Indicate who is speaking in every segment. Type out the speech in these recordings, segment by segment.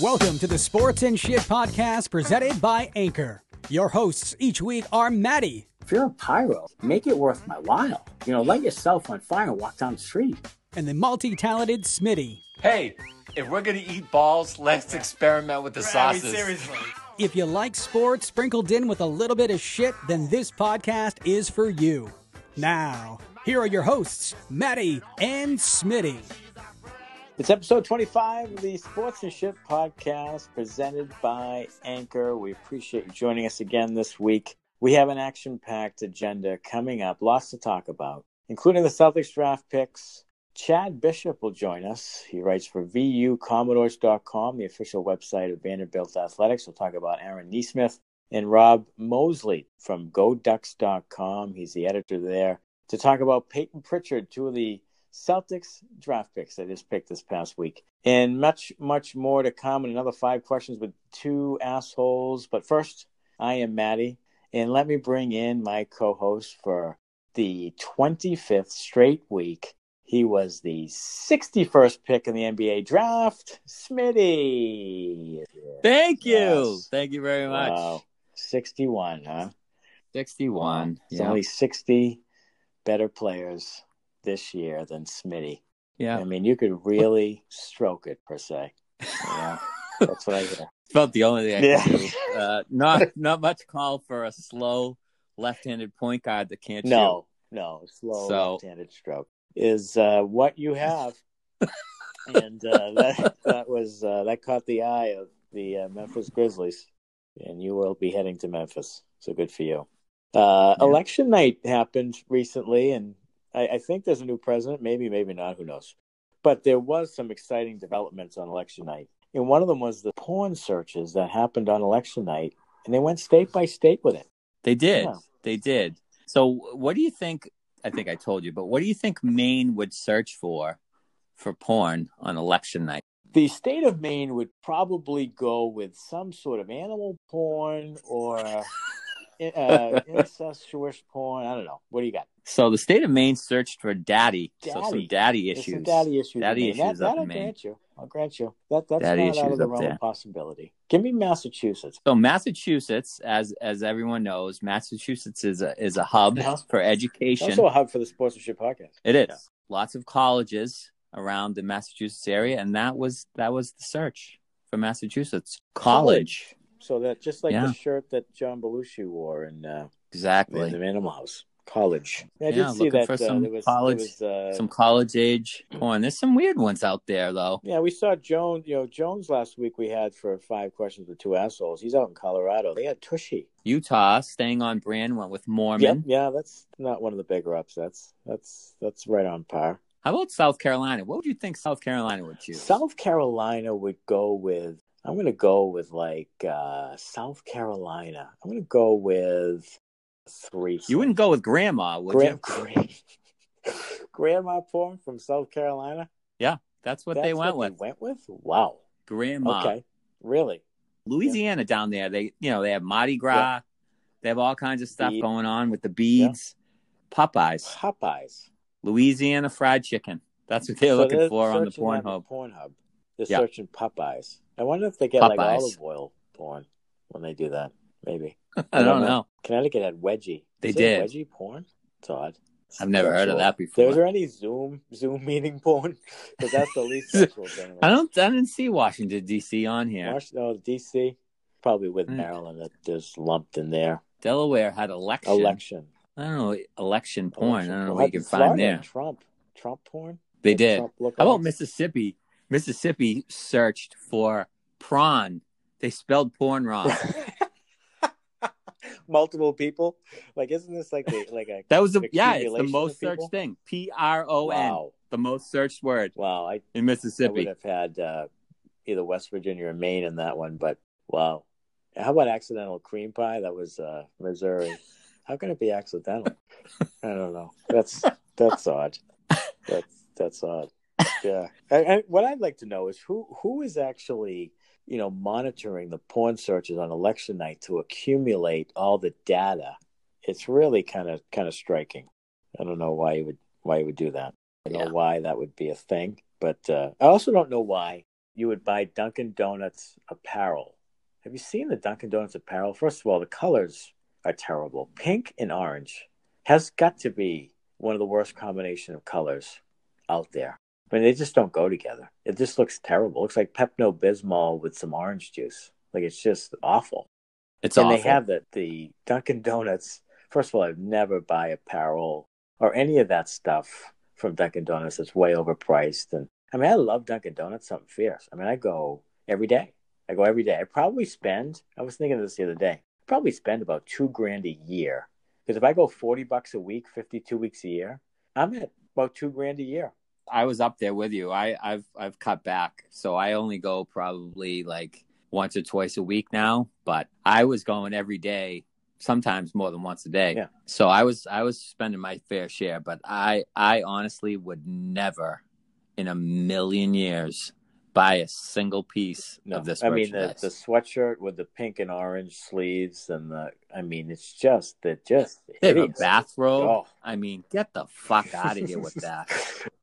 Speaker 1: Welcome to the Sports and Shit podcast presented by Anchor. Your hosts each week are Maddie,
Speaker 2: If you're a pyro, make it worth my while. You know, light yourself on fire and walk down the street.
Speaker 1: and the multi talented Smitty.
Speaker 3: Hey, if we're gonna eat balls, let's experiment with the sauces. Seriously.
Speaker 1: If you like sports sprinkled in with a little bit of shit, then this podcast is for you. Now, here are your hosts, Maddie and Smitty.
Speaker 4: It's episode 25 of the Sportsmanship podcast presented by Anchor. We appreciate you joining us again this week. We have an action packed agenda coming up, lots to talk about, including the Celtics draft picks. Chad Bishop will join us. He writes for VUCommodores.com, the official website of Vanderbilt Athletics. We'll talk about Aaron Nesmith and Rob Mosley from GoDucks.com. He's the editor there to talk about Payton Pritchard, two of the Celtics draft picks I just picked this past week. And much, much more to come. And another five questions with two assholes. But first, I am Maddie. And let me bring in my co host for the 25th straight week. He was the 61st pick in the NBA draft, Smitty.
Speaker 5: Thank you.
Speaker 4: Yes.
Speaker 5: Thank you very much.
Speaker 4: Wow. 61, huh?
Speaker 5: 61.
Speaker 4: It's
Speaker 5: Yeah.
Speaker 4: only 60 better players this year than Smitty.
Speaker 5: yeah.
Speaker 4: I mean, you could really stroke it per se. Yeah, that's what I hear.
Speaker 5: About the only thing I
Speaker 4: Yeah.
Speaker 5: can do. Uh, not not much call for a slow left-handed point guard that can't
Speaker 4: No, no, slow
Speaker 5: So-
Speaker 4: left-handed stroke is uh, what you have, and uh, that that was uh, that caught the eye of the uh, Memphis Grizzlies, and you will be heading to Memphis. So good for you. Uh,
Speaker 5: Yeah.
Speaker 4: Election night happened recently, and I, I think there's a new president. Maybe, maybe not. Who knows? But there was some exciting developments on election night, and one of them was the porn searches that happened on election night, and they went state by state with it.
Speaker 5: They did.
Speaker 4: Yeah.
Speaker 5: They did. So, what do you think? I think I told you, but what do you think Maine would search for for porn on election night?
Speaker 4: the state of Maine would probably go with some sort of animal porn or uh, incestuous porn. I don't know. What do you got?
Speaker 5: So, the state of Maine searched for daddy. So, some
Speaker 4: Daddy.
Speaker 5: daddy issues.
Speaker 4: some daddy issues.
Speaker 5: Daddy
Speaker 4: in Maine.
Speaker 5: issues
Speaker 4: that,
Speaker 5: up
Speaker 4: that I'll grant you. I'll grant you. That that's
Speaker 5: Daddy
Speaker 4: not out of the realm
Speaker 5: there.
Speaker 4: of possibility. Give me Massachusetts.
Speaker 5: So Massachusetts, as as everyone knows, Massachusetts is a is a hub
Speaker 4: Yeah.
Speaker 5: for education.
Speaker 4: It's Also a hub for the Sportsmanship podcast.
Speaker 5: It is
Speaker 4: Yeah.
Speaker 5: lots of colleges around the Massachusetts area, and that was that was the search for Massachusetts college.
Speaker 4: So that just like
Speaker 5: Yeah.
Speaker 4: the shirt that John Belushi wore in, uh,
Speaker 5: Exactly.
Speaker 4: in the Animal House. College. I
Speaker 5: Yeah,
Speaker 4: did see
Speaker 5: looking
Speaker 4: that
Speaker 5: for
Speaker 4: uh,
Speaker 5: some
Speaker 4: there was,
Speaker 5: college-
Speaker 4: was, uh,
Speaker 5: Some college age porn. There's some weird ones out there though.
Speaker 4: Yeah, we saw Jones. You know, Jones last week we had for five questions with two assholes. He's out in Colorado. They had Tushy.
Speaker 5: Utah staying on brand went with
Speaker 4: Yeah,
Speaker 5: Mormon.
Speaker 4: yeah, that's not one of the bigger upsets. That's that's right on par.
Speaker 5: How about South Carolina? What would you think South Carolina would choose?
Speaker 4: South Carolina would go with. I'm going to go with like uh South Carolina. I'm going to go with three.
Speaker 5: you wouldn't go with Grandma, would
Speaker 4: Gra-
Speaker 5: you?
Speaker 4: Grandma porn from South Carolina.
Speaker 5: Yeah, that's what
Speaker 4: That's
Speaker 5: they went with.
Speaker 4: Went with. Wow.
Speaker 5: Grandma.
Speaker 4: Okay. Really.
Speaker 5: Louisiana down there, they you know they have Mardi Gras, they have all kinds of stuff
Speaker 4: Bead.
Speaker 5: going on with the beads. Popeyes,
Speaker 4: Popeyes.
Speaker 5: Louisiana fried chicken. That's what they're
Speaker 4: So
Speaker 5: looking
Speaker 4: they're
Speaker 5: for on the Pornhub.
Speaker 4: Pornhub. They're
Speaker 5: Yeah.
Speaker 4: searching Popeyes. I wonder if they get like olive oil porn when they do that. Maybe.
Speaker 5: I don't know.
Speaker 4: Connecticut had wedgie.
Speaker 5: They
Speaker 4: Is
Speaker 5: did.
Speaker 4: wedgie porn. It's odd.
Speaker 5: I've never heard of that before.
Speaker 4: Was there any Zoom Zoom meeting porn? Because that's the least sexual thing.
Speaker 5: I don't. I didn't see Washington D.C. on here.
Speaker 4: Washington no, DC. Probably with
Speaker 5: Hmm.
Speaker 4: Maryland that there's lumped in there.
Speaker 5: Delaware had election.
Speaker 4: Election.
Speaker 5: I don't know election porn.
Speaker 4: Election
Speaker 5: I don't know
Speaker 4: porn.
Speaker 5: what you can
Speaker 4: Florida
Speaker 5: find there.
Speaker 4: Trump. Trump porn.
Speaker 5: They did.
Speaker 4: Trump?
Speaker 5: How about Mississippi? Mississippi searched for prawn. They spelled porn wrong.
Speaker 4: multiple people? Like, isn't this like the, like a
Speaker 5: That was the yeah, it's the most searched thing. P R O N,
Speaker 4: Wow,
Speaker 5: the most searched word
Speaker 4: wow! I,
Speaker 5: in
Speaker 4: I would have had uh, either West Virginia or Maine in that one, but wow. How about accidental cream pie? That was uh, Missouri. How can it be accidental? I don't know. That's that's odd. That's that's odd. Yeah. And, and what I'd like to know is who who is actually you know monitoring the porn searches on election night to accumulate all the data. It's really kind of kind of striking. I don't know why you would why you would do that. I don't
Speaker 5: Yeah.
Speaker 4: know why that would be a thing, but uh, I also don't know why you would buy Dunkin' Donuts apparel. Have you seen the Dunkin' Donuts apparel? First of all, the colors are terrible. Pink and orange has got to be one of the worst combination of colors out there. I mean, they just don't go together. It just looks terrible. It looks like Pepto Bismol with some orange juice. Like it's just awful.
Speaker 5: It's
Speaker 4: and
Speaker 5: awful.
Speaker 4: they have the the Dunkin' Donuts. First of all, I'd never buy apparel or any of that stuff from Dunkin' Donuts. It's way overpriced. And I mean, I love Dunkin' Donuts, something fierce. I mean, I go every day. I go every day. I probably spend. I was thinking of this the other day. I probably spend about two grand a year because if I go forty bucks a week, fifty-two weeks a year, I'm at about two grand a year.
Speaker 5: I was up there with you. I, I've I've cut back, so I only go probably like once or twice a week now. But I was going every day, sometimes more than once a day.
Speaker 4: Yeah.
Speaker 5: So I was I was spending my fair share. But I I honestly would never, in a million years, buy a single piece
Speaker 4: No,
Speaker 5: of this
Speaker 4: I mean the, the sweatshirt with the pink and orange sleeves and the. I mean, it's just that just
Speaker 5: They a bathrobe.
Speaker 4: Oh.
Speaker 5: I mean, get the fuck out of here with that.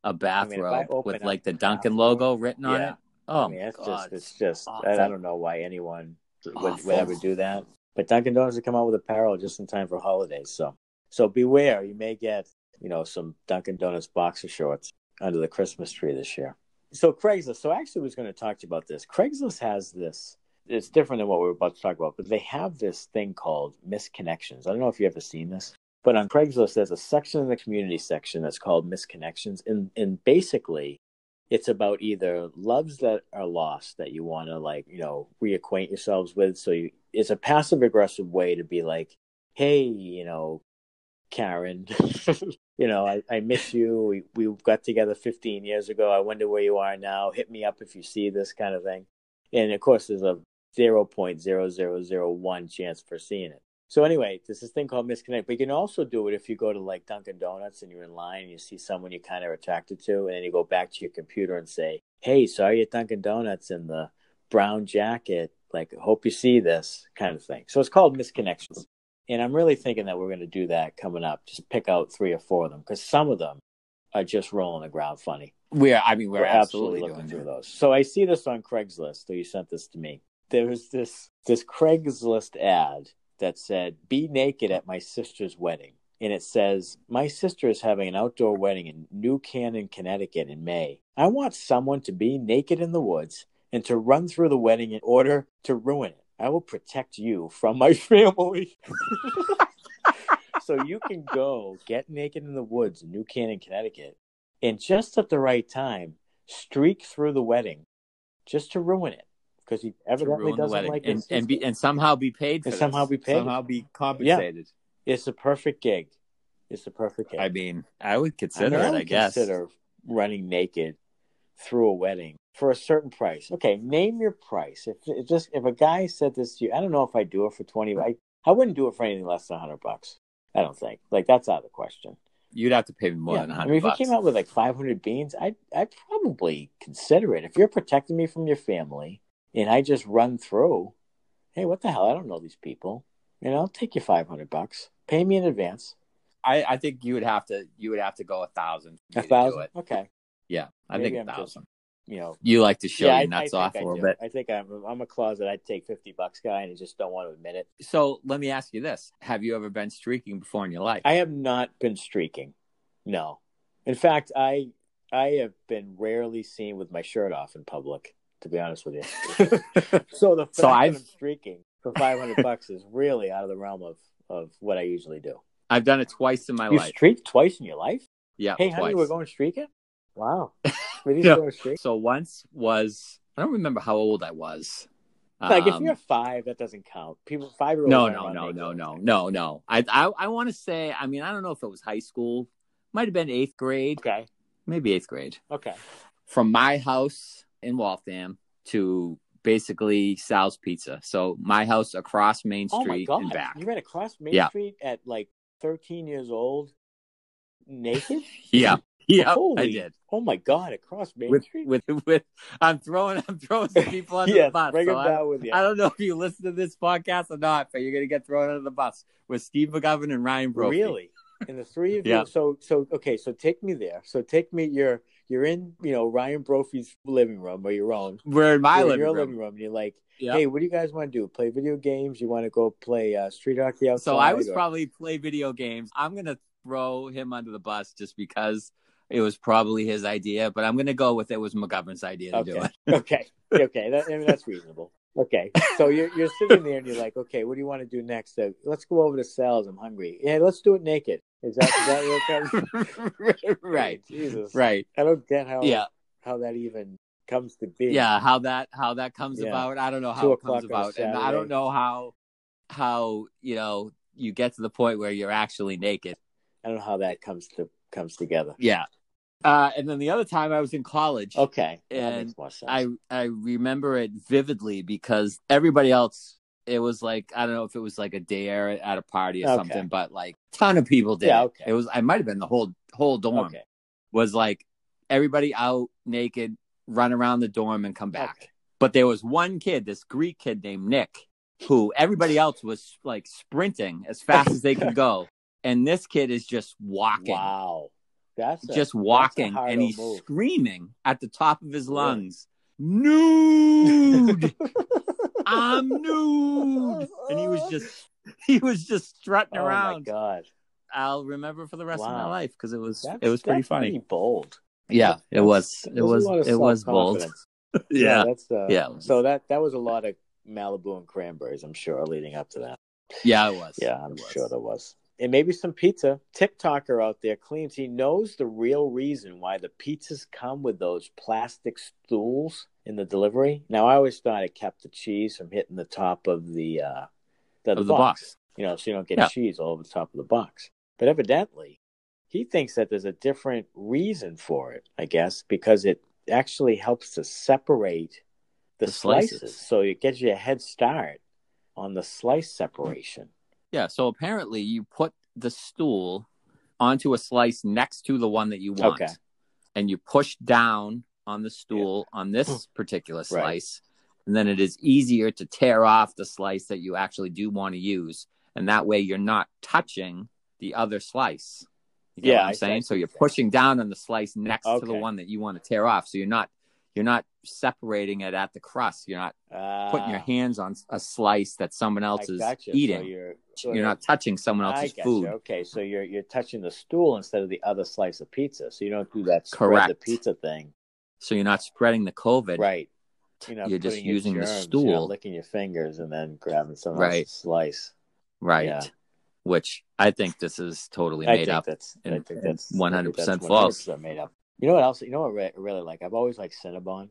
Speaker 5: A bathrobe
Speaker 4: open
Speaker 5: with like the Dunkin'
Speaker 4: bathrobe,
Speaker 5: logo written on
Speaker 4: yeah.
Speaker 5: it. Oh
Speaker 4: I mean, it's
Speaker 5: God.
Speaker 4: just it's just I, I don't know why anyone would, would ever do that. But Dunkin' Donuts have come out with apparel just in time for holidays. So so beware, you may get you know some Dunkin' Donuts boxer shorts under the Christmas tree this year. So Craigslist. So I actually was going to talk to you about this. Craigslist has this. It's different than what we were about to talk about, but they have this thing called misconnections. I don't know if you've ever seen this, but on Craigslist, there's a section in the community section that's called misconnections, and and basically it's about either loves that are lost that you want to like you know reacquaint yourselves with so you, it's a passive aggressive way to be like hey you know karen you know I, I miss you we, we got together 15 years ago i wonder where you are now hit me up if you see this kind of thing and of course there's a 0.0001 chance for seeing it so anyway, there's this thing called misconnect. But you can also do it if you go to like Dunkin' Donuts and you're in line and you see someone you kind of attracted to, and then you go back to your computer and say, "Hey, saw you Dunkin' Donuts in the brown jacket. Like, hope you see this kind of thing." So it's called misconnections. And I'm really thinking that we're going to do that coming up. Just pick out three or four of them because some of them are just rolling the ground funny.
Speaker 5: We're I mean we're,
Speaker 4: We're
Speaker 5: absolutely,
Speaker 4: absolutely looking through those. So I see this on Craigslist. So you sent this to me. There was this this Craigslist ad that said, "Be naked at my sister's wedding," and it says, "My sister is having an outdoor wedding in New Canaan, Connecticut, in May. I want someone to be naked in the woods and to run through the wedding in order to ruin it. I will protect you from my family." so you can go get naked in the woods in New Canaan, Connecticut, and just at the right time, streak through the wedding just to ruin it because he evidently doesn't like
Speaker 5: and,
Speaker 4: his
Speaker 5: and be and somehow be paid for
Speaker 4: And somehow be paid.
Speaker 5: somehow be compensated.
Speaker 4: It's a perfect gig. It's a perfect gig.
Speaker 5: I mean, I would consider
Speaker 4: I mean,
Speaker 5: it.
Speaker 4: would
Speaker 5: I guess.
Speaker 4: consider running naked through a wedding for a certain price. Okay, name your price. If, if just if a guy said this to you, I don't know if I do it for twenty. I I wouldn't do it for anything less than hundred bucks. I don't think like that's out of the question.
Speaker 5: You'd have to pay me more
Speaker 4: Yeah.
Speaker 5: than
Speaker 4: I
Speaker 5: hundred
Speaker 4: mean, if
Speaker 5: bucks.
Speaker 4: you came out with like 500 beans, I'd, I'd probably consider it. If you're protecting me from your family and I just run through, hey, what the hell? I don't know these people. You know, I'll take you 500 bucks. Pay me in advance.
Speaker 5: I, I think you would have to you would have to go a thousand.
Speaker 4: A
Speaker 5: me to do
Speaker 4: thousand? Okay.
Speaker 5: Yeah, I
Speaker 4: Maybe
Speaker 5: think a
Speaker 4: I'm just-
Speaker 5: thousand.
Speaker 4: You know,
Speaker 5: You like to show
Speaker 4: yeah,
Speaker 5: your nuts
Speaker 4: I
Speaker 5: off a little bit.
Speaker 4: I think I'm, I'm a closet. I'd take 50 bucks guy and I just don't want to admit it.
Speaker 5: So let me ask you this: Have you ever been streaking before in your life?
Speaker 4: I have not been streaking. No. In fact, I I have been rarely seen with my shirt off in public, to be honest with you. so the fact
Speaker 5: So
Speaker 4: that
Speaker 5: I've-
Speaker 4: I'm streaking for 500 bucks is really out of the realm of, of what I usually do.
Speaker 5: I've done it twice in my
Speaker 4: You
Speaker 5: life.
Speaker 4: streaked twice in your life?
Speaker 5: Yeah,
Speaker 4: Hey, honey, we're going streaking? Wow.
Speaker 5: Yeah. So once was I don't remember how old I was.
Speaker 4: Like, if
Speaker 5: Um,
Speaker 4: you're five, that doesn't count. People, five year olds.
Speaker 5: no, no, no, no, no, no, no. I I, I want to say. I mean, I don't know if it was high school. Might have been eighth grade,
Speaker 4: Okay.
Speaker 5: maybe eighth grade.
Speaker 4: Okay.
Speaker 5: From my house in Waltham to basically Sal's Pizza. So my house across Main
Speaker 4: Oh my
Speaker 5: Street
Speaker 4: God.
Speaker 5: and back.
Speaker 4: You ran across Main
Speaker 5: Yeah.
Speaker 4: Street at like 13 years old, naked?
Speaker 5: Yeah, yeah,
Speaker 4: Holy,
Speaker 5: I did.
Speaker 4: Oh my God, across Main
Speaker 5: With,
Speaker 4: Street?
Speaker 5: with with I'm throwing I'm throwing some people under
Speaker 4: yes,
Speaker 5: the bus.
Speaker 4: bring
Speaker 5: so I-
Speaker 4: down with you.
Speaker 5: I don't know if you listen to this podcast or not, but you're gonna get thrown under the bus with Steve McGovern and Ryan Brophy.
Speaker 4: Really? And the three of
Speaker 5: Yeah.
Speaker 4: you. So, so okay. So take me there. So take me. You're you're in, you know, Ryan Brophy's living room or your own.
Speaker 5: We're in my
Speaker 4: You're in
Speaker 5: living
Speaker 4: your
Speaker 5: room.
Speaker 4: living room, and you're like,
Speaker 5: Yeah.
Speaker 4: "Hey, what do you guys want to do? Play video games? You want to go play uh, street hockey outside?"
Speaker 5: So I was
Speaker 4: or-
Speaker 5: probably play video games. I'm gonna throw him under the bus just because it was probably his idea, but I'm gonna go with it was McGovern's idea to do
Speaker 4: okay,
Speaker 5: it.
Speaker 4: okay, okay. That, I mean, that's reasonable. Okay, so you're you're sitting there and you're like, "Okay, what do you want to do next? Uh, let's go over to Sal's. I'm hungry. Yeah, let's do it naked. Is that is that it comes?
Speaker 5: right.
Speaker 4: Jesus.
Speaker 5: Right.
Speaker 4: I don't get how
Speaker 5: Yeah.
Speaker 4: how that even comes to be.
Speaker 5: Yeah. How that how that comes
Speaker 4: Yeah.
Speaker 5: about. I don't know how it comes about. And I don't know how how, you know, you get to the point where you're actually naked.
Speaker 4: I don't know how that comes to comes together.
Speaker 5: Yeah. Uh, and then the other time I was in college.
Speaker 4: Okay,
Speaker 5: And
Speaker 4: makes more sense.
Speaker 5: I I remember it vividly because everybody else it was like I don't know if it was like a dare at a party or
Speaker 4: Okay.
Speaker 5: something, but like ton of people did.
Speaker 4: Yeah,
Speaker 5: it.
Speaker 4: okay.
Speaker 5: It was I might have been the whole whole dorm
Speaker 4: okay,
Speaker 5: was like everybody out naked, run around the dorm and come back. But there was one kid, this Greek kid named Nick, who everybody else was like sprinting as fast as they could go, and this kid is just walking
Speaker 4: Wow, that's a,
Speaker 5: just
Speaker 4: that's
Speaker 5: walking
Speaker 4: hard
Speaker 5: and he's
Speaker 4: move.
Speaker 5: screaming at the top of his lungs, nude, I'm nude. And he was just, he was just strutting around.
Speaker 4: Oh my god,
Speaker 5: I'll remember for the rest of my life because it was,
Speaker 4: that's,
Speaker 5: it was pretty funny.
Speaker 4: Pretty bold.
Speaker 5: Yeah, it was, it was, it was bold.
Speaker 4: self-confidence.
Speaker 5: Yeah.
Speaker 4: that's uh,
Speaker 5: Yeah.
Speaker 4: So that that was a lot of Malibu and cranberries, I'm sure, leading up to that.
Speaker 5: Yeah, it was.
Speaker 4: Yeah, I'm
Speaker 5: It was.
Speaker 4: sure there was. And maybe some pizza. TikToker out there claims he knows the real reason why the pizzas come with those plastic stools in the delivery. Now, I always thought it kept the cheese from hitting the top of the uh, the,
Speaker 5: Of the box.
Speaker 4: You know, so you don't get
Speaker 5: Yeah.
Speaker 4: cheese all over the top of the box. But evidently, he thinks that there's a different reason for it. I guess because it actually helps to separate the,
Speaker 5: The
Speaker 4: slices.
Speaker 5: slices.
Speaker 4: so it gives you a head start on the slice separation.
Speaker 5: Yeah. So apparently you put the stool onto a slice next to the one that you want.
Speaker 4: Okay.
Speaker 5: And you push down on the stool on this hmm. particular
Speaker 4: Right.
Speaker 5: slice. And then it is easier to tear off the slice that you actually do want to use. And that way you're not touching the other slice. You get
Speaker 4: Yeah,
Speaker 5: what I'm
Speaker 4: I-
Speaker 5: saying?
Speaker 4: I
Speaker 5: so you're pushing down on the slice next to the one that you want to tear off. So you're not you're not separating it at the crust. You're not putting your
Speaker 4: Ah,
Speaker 5: hands on a slice that someone
Speaker 4: I
Speaker 5: else is
Speaker 4: gotcha.
Speaker 5: eating.
Speaker 4: So you're, so
Speaker 5: you're not touching someone else's food.
Speaker 4: Okay, so you're you're touching the stool instead of the other slice of pizza. So you don't do that spread
Speaker 5: Correct.
Speaker 4: the pizza thing,
Speaker 5: So you're not spreading the COVID.
Speaker 4: right? You're,
Speaker 5: You're just using the
Speaker 4: germs, You're
Speaker 5: stool.
Speaker 4: licking your fingers and then grabbing someone
Speaker 5: Right.
Speaker 4: else's slice.
Speaker 5: Right.
Speaker 4: Yeah.
Speaker 5: Which I think this is totally
Speaker 4: I
Speaker 5: made up.
Speaker 4: that's I think that's
Speaker 5: 100% false.
Speaker 4: 100% made up. You know what else? You know what I re- really like? I've always liked Cinnabon.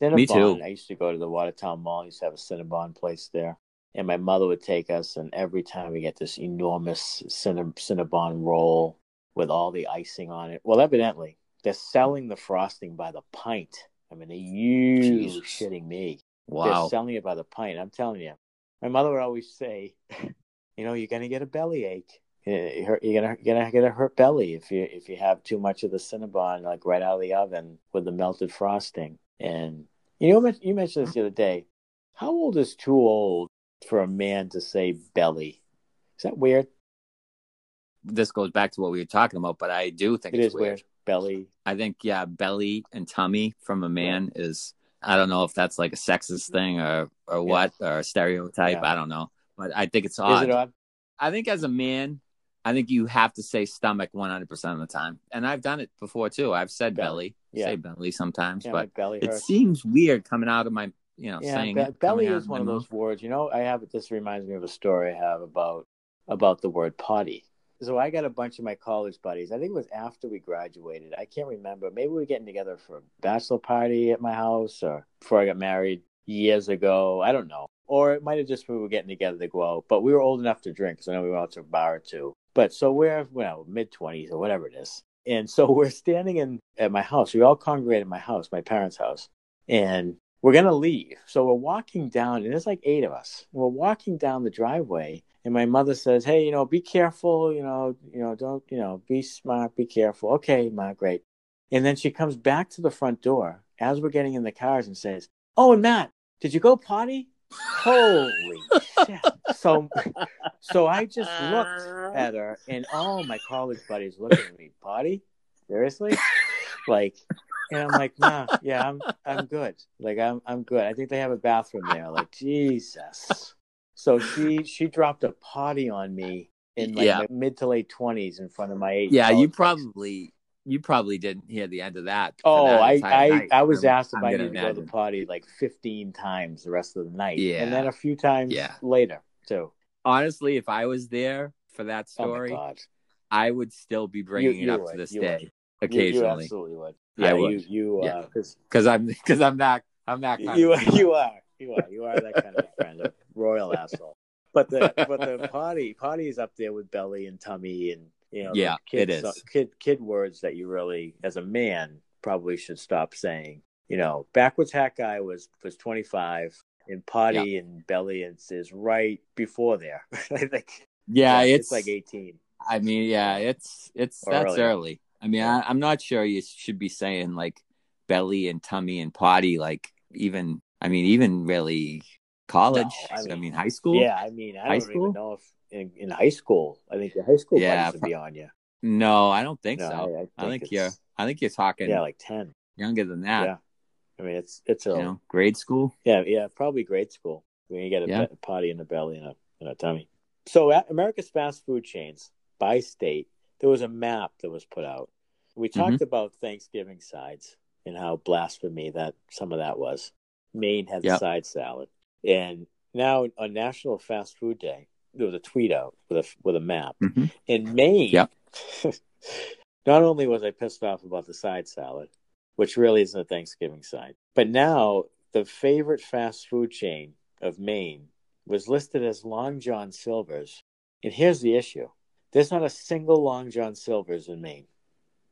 Speaker 4: Cinnabon.
Speaker 5: Me too.
Speaker 4: I used to go to the Watertown Mall. I used to have a Cinnabon place there, and my mother would take us. And every time we get this enormous Cinna- Cinnabon roll with all the icing on it. Well, evidently they're selling the frosting by the pint. I mean, you
Speaker 5: Jesus.
Speaker 4: shitting me?
Speaker 5: Wow.
Speaker 4: They're selling it by the pint. I'm telling you. My mother would always say, you know, you're gonna get a bellyache. Eh, you're gonna you're gonna get a hurt belly if you if you have too much of the Cinnabon like right out of the oven with the melted frosting. And you know, you mentioned this the other day. How old is too old for a man to say belly? Is that weird?
Speaker 5: This goes back to what we were talking about, but I do think
Speaker 4: It
Speaker 5: it's
Speaker 4: is weird. Belly.
Speaker 5: I think yeah, belly and tummy from a man is I don't know if that's like a sexist thing or or what or a stereotype.
Speaker 4: Yeah.
Speaker 5: I don't know, but I think it's
Speaker 4: Is it odd?
Speaker 5: I think as a man, I think you have to say stomach 100 percent of the time, and I've done it before too. I've said
Speaker 4: Belly.
Speaker 5: belly,
Speaker 4: Yeah.
Speaker 5: say belly sometimes,
Speaker 4: Yeah,
Speaker 5: but
Speaker 4: belly
Speaker 5: it seems weird coming out of my you know
Speaker 4: yeah,
Speaker 5: saying
Speaker 4: be-
Speaker 5: it,
Speaker 4: belly is one of those words. You know, I have this reminds me of a story I have about about the word potty. So I got a bunch of my college buddies. I think it was after we graduated. I can't remember. Maybe we were getting together for a bachelor party at my house, or before I got married years ago. I don't know. Or it might have just been we were getting together to go out. But we were old enough to drink, so I know we went out to a bar or two. But so we're well mid twenties or whatever it is. And so we're standing in at my house. We all congregate at my house, my parents' house, and we're gonna leave. So we're walking down, and there's like eight of us. We're walking down the driveway, and my mother says, "Hey, you know, be careful. You know, you know, don't, you know, be smart, be careful." Okay, ma, great. And then she comes back to the front door as we're getting in the cars and says, "Oh, and Matt, did you go potty?" Holy shit! So, so I just looked uh. at her, and all my college buddies looking at me. Potty? Seriously? Like, And I'm like, nah, yeah, I'm I'm good. Like I'm I'm good. I think they have a bathroom there. Like Jesus. So she she dropped a potty on me in like
Speaker 5: Yeah.
Speaker 4: my mid to late twenties in front of my eight.
Speaker 5: Yeah, you probably you probably didn't hear the end of that.
Speaker 4: Oh,
Speaker 5: that
Speaker 4: I I,
Speaker 5: night.
Speaker 4: I was
Speaker 5: I'm-
Speaker 4: asked if
Speaker 5: I'm
Speaker 4: I needed to go to the potty like fifteen times the rest of the night.
Speaker 5: Yeah.
Speaker 4: And then a few times
Speaker 5: Yeah.
Speaker 4: later too.
Speaker 5: Honestly, if I was there for that
Speaker 4: Oh
Speaker 5: story,
Speaker 4: god.
Speaker 5: I would still be bringing
Speaker 4: you
Speaker 5: it up
Speaker 4: would,
Speaker 5: to this
Speaker 4: you
Speaker 5: day
Speaker 4: would.
Speaker 5: Occasionally
Speaker 4: You, absolutely would.
Speaker 5: I
Speaker 4: Yeah,
Speaker 5: would.
Speaker 4: you you uh 'cause
Speaker 5: because I'm because I'm that I'm that kind
Speaker 4: you you are you are you are that kind of friend, a royal asshole. But the but the potty potty is up there with belly and tummy and you know
Speaker 5: Yeah,
Speaker 4: kid,
Speaker 5: it is.
Speaker 4: kid kid words that you really as a man probably should stop saying. You know, backwards hat guy was was twenty five and potty and belly is, is right before there. I think
Speaker 5: yeah,
Speaker 4: it's,
Speaker 5: it's,
Speaker 4: like eighteen.
Speaker 5: I mean, yeah, it's it's
Speaker 4: Or
Speaker 5: that's
Speaker 4: earlier.
Speaker 5: early. I mean,
Speaker 4: Yeah.
Speaker 5: I, I'm not sure you should be saying like belly and tummy and potty like even. I mean, even really college.
Speaker 4: No, I
Speaker 5: I
Speaker 4: mean,
Speaker 5: mean, high school.
Speaker 4: Yeah, I mean, I
Speaker 5: High
Speaker 4: don't
Speaker 5: school?
Speaker 4: even know if in, in high school. I think the high school
Speaker 5: Yeah,
Speaker 4: would be on you.
Speaker 5: No, I don't think
Speaker 4: No,
Speaker 5: so.
Speaker 4: I- I
Speaker 5: I think
Speaker 4: think
Speaker 5: you're. I think you're talking
Speaker 4: Yeah, like ten.
Speaker 5: younger than that.
Speaker 4: Yeah, I mean, it's it's a
Speaker 5: You know, grade school.
Speaker 4: Yeah, yeah, probably grade school when you get a
Speaker 5: Yeah.
Speaker 4: potty in the belly and a, and a tummy. So, at America's fast food chains by state, there was a map that was put out. We
Speaker 5: Mm-hmm.
Speaker 4: talked about Thanksgiving sides and how blasphemy that some of that was. Maine had the
Speaker 5: Yep.
Speaker 4: side salad, and now on National Fast Food Day, there was a tweet out with a with a map.
Speaker 5: Mhm.
Speaker 4: In Maine,
Speaker 5: Yep.
Speaker 4: not only was I pissed off about the side salad, which really isn't a Thanksgiving side, but now the favorite fast food chain of Maine was listed as Long John Silver's. And here's the issue there's not a single Long John Silver's in Maine,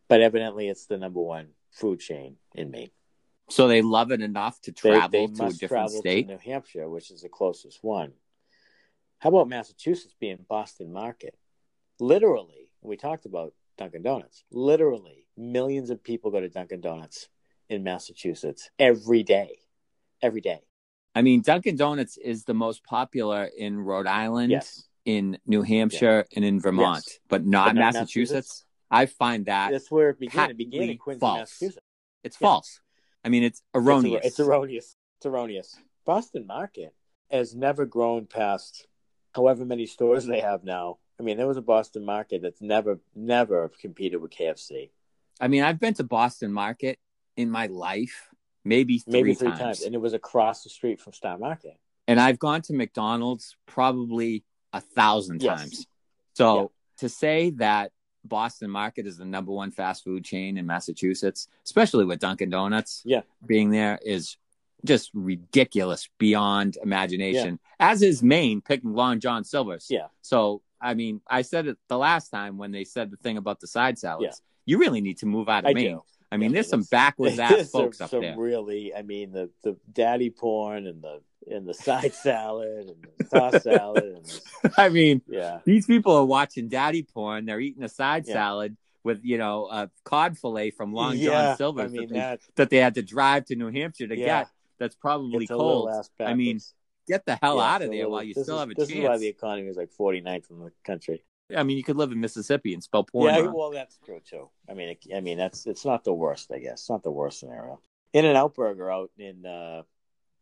Speaker 4: but evidently it's the number one food chain in Maine.
Speaker 5: So they love it enough to travel
Speaker 4: they
Speaker 5: to a different state.
Speaker 4: New Hampshire, which is the closest one. How about Massachusetts being Boston Market? Literally, we talked about Dunkin' Donuts. Literally, millions of people go to Dunkin' Donuts in Massachusetts every day. Every day.
Speaker 5: I mean, Dunkin' Donuts is the most popular in Rhode Island,
Speaker 4: Yes.
Speaker 5: in New Hampshire, and in Vermont,
Speaker 4: Yes.
Speaker 5: but not
Speaker 4: But not
Speaker 5: Massachusetts.
Speaker 4: Massachusetts.
Speaker 5: I find that
Speaker 4: That's where it began. It began in Quincy,
Speaker 5: false.
Speaker 4: Massachusetts.
Speaker 5: it's
Speaker 4: Yeah.
Speaker 5: false. I mean, it's erroneous.
Speaker 4: It's, er- erroneous. It's erroneous. Boston Market has never grown past however many stores they have now. I mean, there was a Boston Market that's never, never competed with KFC.
Speaker 5: I mean, I've been to Boston Market in my life, maybe three,
Speaker 4: Maybe three
Speaker 5: times.
Speaker 4: times. and it was across the street from Star Market.
Speaker 5: and I've gone to McDonald's probably a thousand
Speaker 4: Yes.
Speaker 5: times. So
Speaker 4: Yeah.
Speaker 5: to say that Boston Market is the number one fast food chain in Massachusetts, especially with Dunkin' Donuts
Speaker 4: Yeah.
Speaker 5: being there, is just ridiculous beyond imagination. As is Maine picking Long John Silver's.
Speaker 4: Yeah.
Speaker 5: So I mean, I said it the last time when they said the thing about the side salads.
Speaker 4: Yeah.
Speaker 5: You really need to move out of
Speaker 4: I
Speaker 5: Maine.
Speaker 4: do.
Speaker 5: I mean,
Speaker 4: Yeah,
Speaker 5: there's some backwards ass folks
Speaker 4: some,
Speaker 5: up
Speaker 4: some
Speaker 5: there.
Speaker 4: really, I mean, the, the daddy porn and the and the side salad and the tossed salad. And the,
Speaker 5: I mean,
Speaker 4: yeah.
Speaker 5: these people are watching daddy porn. They're eating a side
Speaker 4: Yeah.
Speaker 5: salad with, you know, a cod fillet from Long
Speaker 4: yeah,
Speaker 5: John Silver's
Speaker 4: I mean,
Speaker 5: that, they,
Speaker 4: that,
Speaker 5: that they had to drive to New Hampshire to
Speaker 4: yeah,
Speaker 5: get. That's probably
Speaker 4: it's a little
Speaker 5: cold. I mean. Get the hell
Speaker 4: Yeah,
Speaker 5: out of there
Speaker 4: little-
Speaker 5: while you
Speaker 4: this
Speaker 5: still
Speaker 4: is,
Speaker 5: have a
Speaker 4: This
Speaker 5: chance.
Speaker 4: is why the economy is like 49th in the country.
Speaker 5: I mean, you could live in Mississippi and spell porn.
Speaker 4: yeah,
Speaker 5: wrong.
Speaker 4: well, that's true too. I mean, it, I mean, that's it's not the worst, I guess. It's not the worst scenario. In and Out Burger out in uh,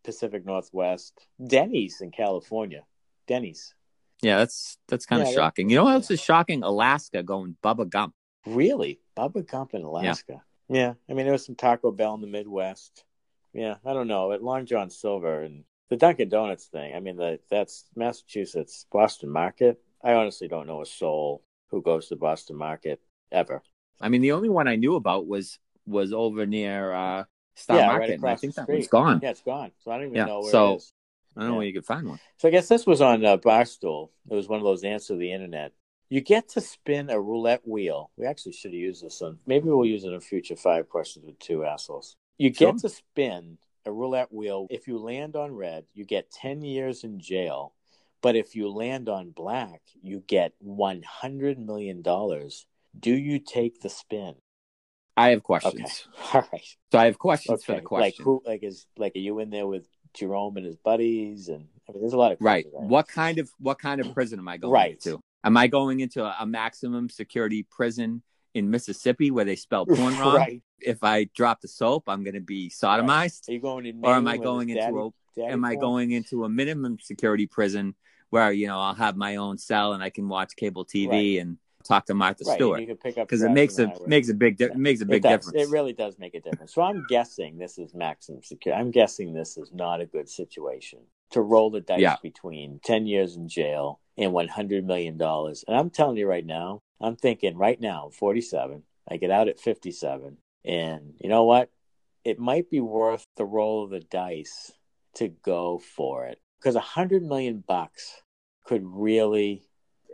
Speaker 4: Pacific Northwest, Denny's in California, Denny's.
Speaker 5: yeah, that's that's kind of
Speaker 4: Yeah, that-
Speaker 5: shocking. You know what else is shocking? Alaska going Bubba Gump.
Speaker 4: Really, Bubba Gump in Alaska. Yeah. I mean, there was some Taco Bell in the Midwest. Yeah, I don't know. At Long John Silver and the Dunkin' Donuts thing. I mean, the, that's Massachusetts Boston Market. I honestly don't know a soul who goes to Boston Market ever.
Speaker 5: I mean, the only one I knew about was was over near uh, Star
Speaker 4: yeah,
Speaker 5: Market,
Speaker 4: right
Speaker 5: and I think that one's gone.
Speaker 4: Yeah, it's gone. So I don't even
Speaker 5: Yeah,
Speaker 4: know where
Speaker 5: so-
Speaker 4: it is.
Speaker 5: I don't know where you could find one.
Speaker 4: So I guess this was on uh, Barstool. It was one of those answer the internet. You get to spin a roulette wheel. We actually should have used this one. Maybe we'll use it in a future five questions with two assholes. You
Speaker 5: Sure.
Speaker 4: get to spin a roulette wheel. If you land on red, you get ten years in jail. But if you land on black, you get one hundred million dollars. Do you take the spin?
Speaker 5: I have
Speaker 4: Okay,
Speaker 5: questions.
Speaker 4: all right.
Speaker 5: So I have questions
Speaker 4: Okay,
Speaker 5: for the
Speaker 4: like who? Like is like are you in there with Jerome and his buddies? And I mean, there's a lot of
Speaker 5: right.
Speaker 4: questions,
Speaker 5: What kind of what kind of prison am I going
Speaker 4: Right.
Speaker 5: into? Am I going into a, a maximum security prison in Mississippi where they spell porn wrong.
Speaker 4: right.
Speaker 5: If I drop the soap, I'm going to be sodomized.
Speaker 4: Are you going in?
Speaker 5: Or am I going into
Speaker 4: daddy,
Speaker 5: a
Speaker 4: daddy
Speaker 5: am I going into a minimum security prison where you know I'll have my own cell and I can watch cable TV and talk to Martha
Speaker 4: Right, and
Speaker 5: Stewart
Speaker 4: you can pick up
Speaker 5: because it makes a makes a big di-
Speaker 4: Yeah.
Speaker 5: makes a big
Speaker 4: it
Speaker 5: difference.
Speaker 4: It really does make a difference. So I'm guessing this is maximum security. I'm guessing this is not a good situation to roll the dice
Speaker 5: Yeah.
Speaker 4: between 10 years in jail and 100 million dollars. And I'm telling you right now, I'm thinking right now, 47. I get out at 57, and you know what? It might be worth the roll of the dice to go for it because a hundred million bucks could really.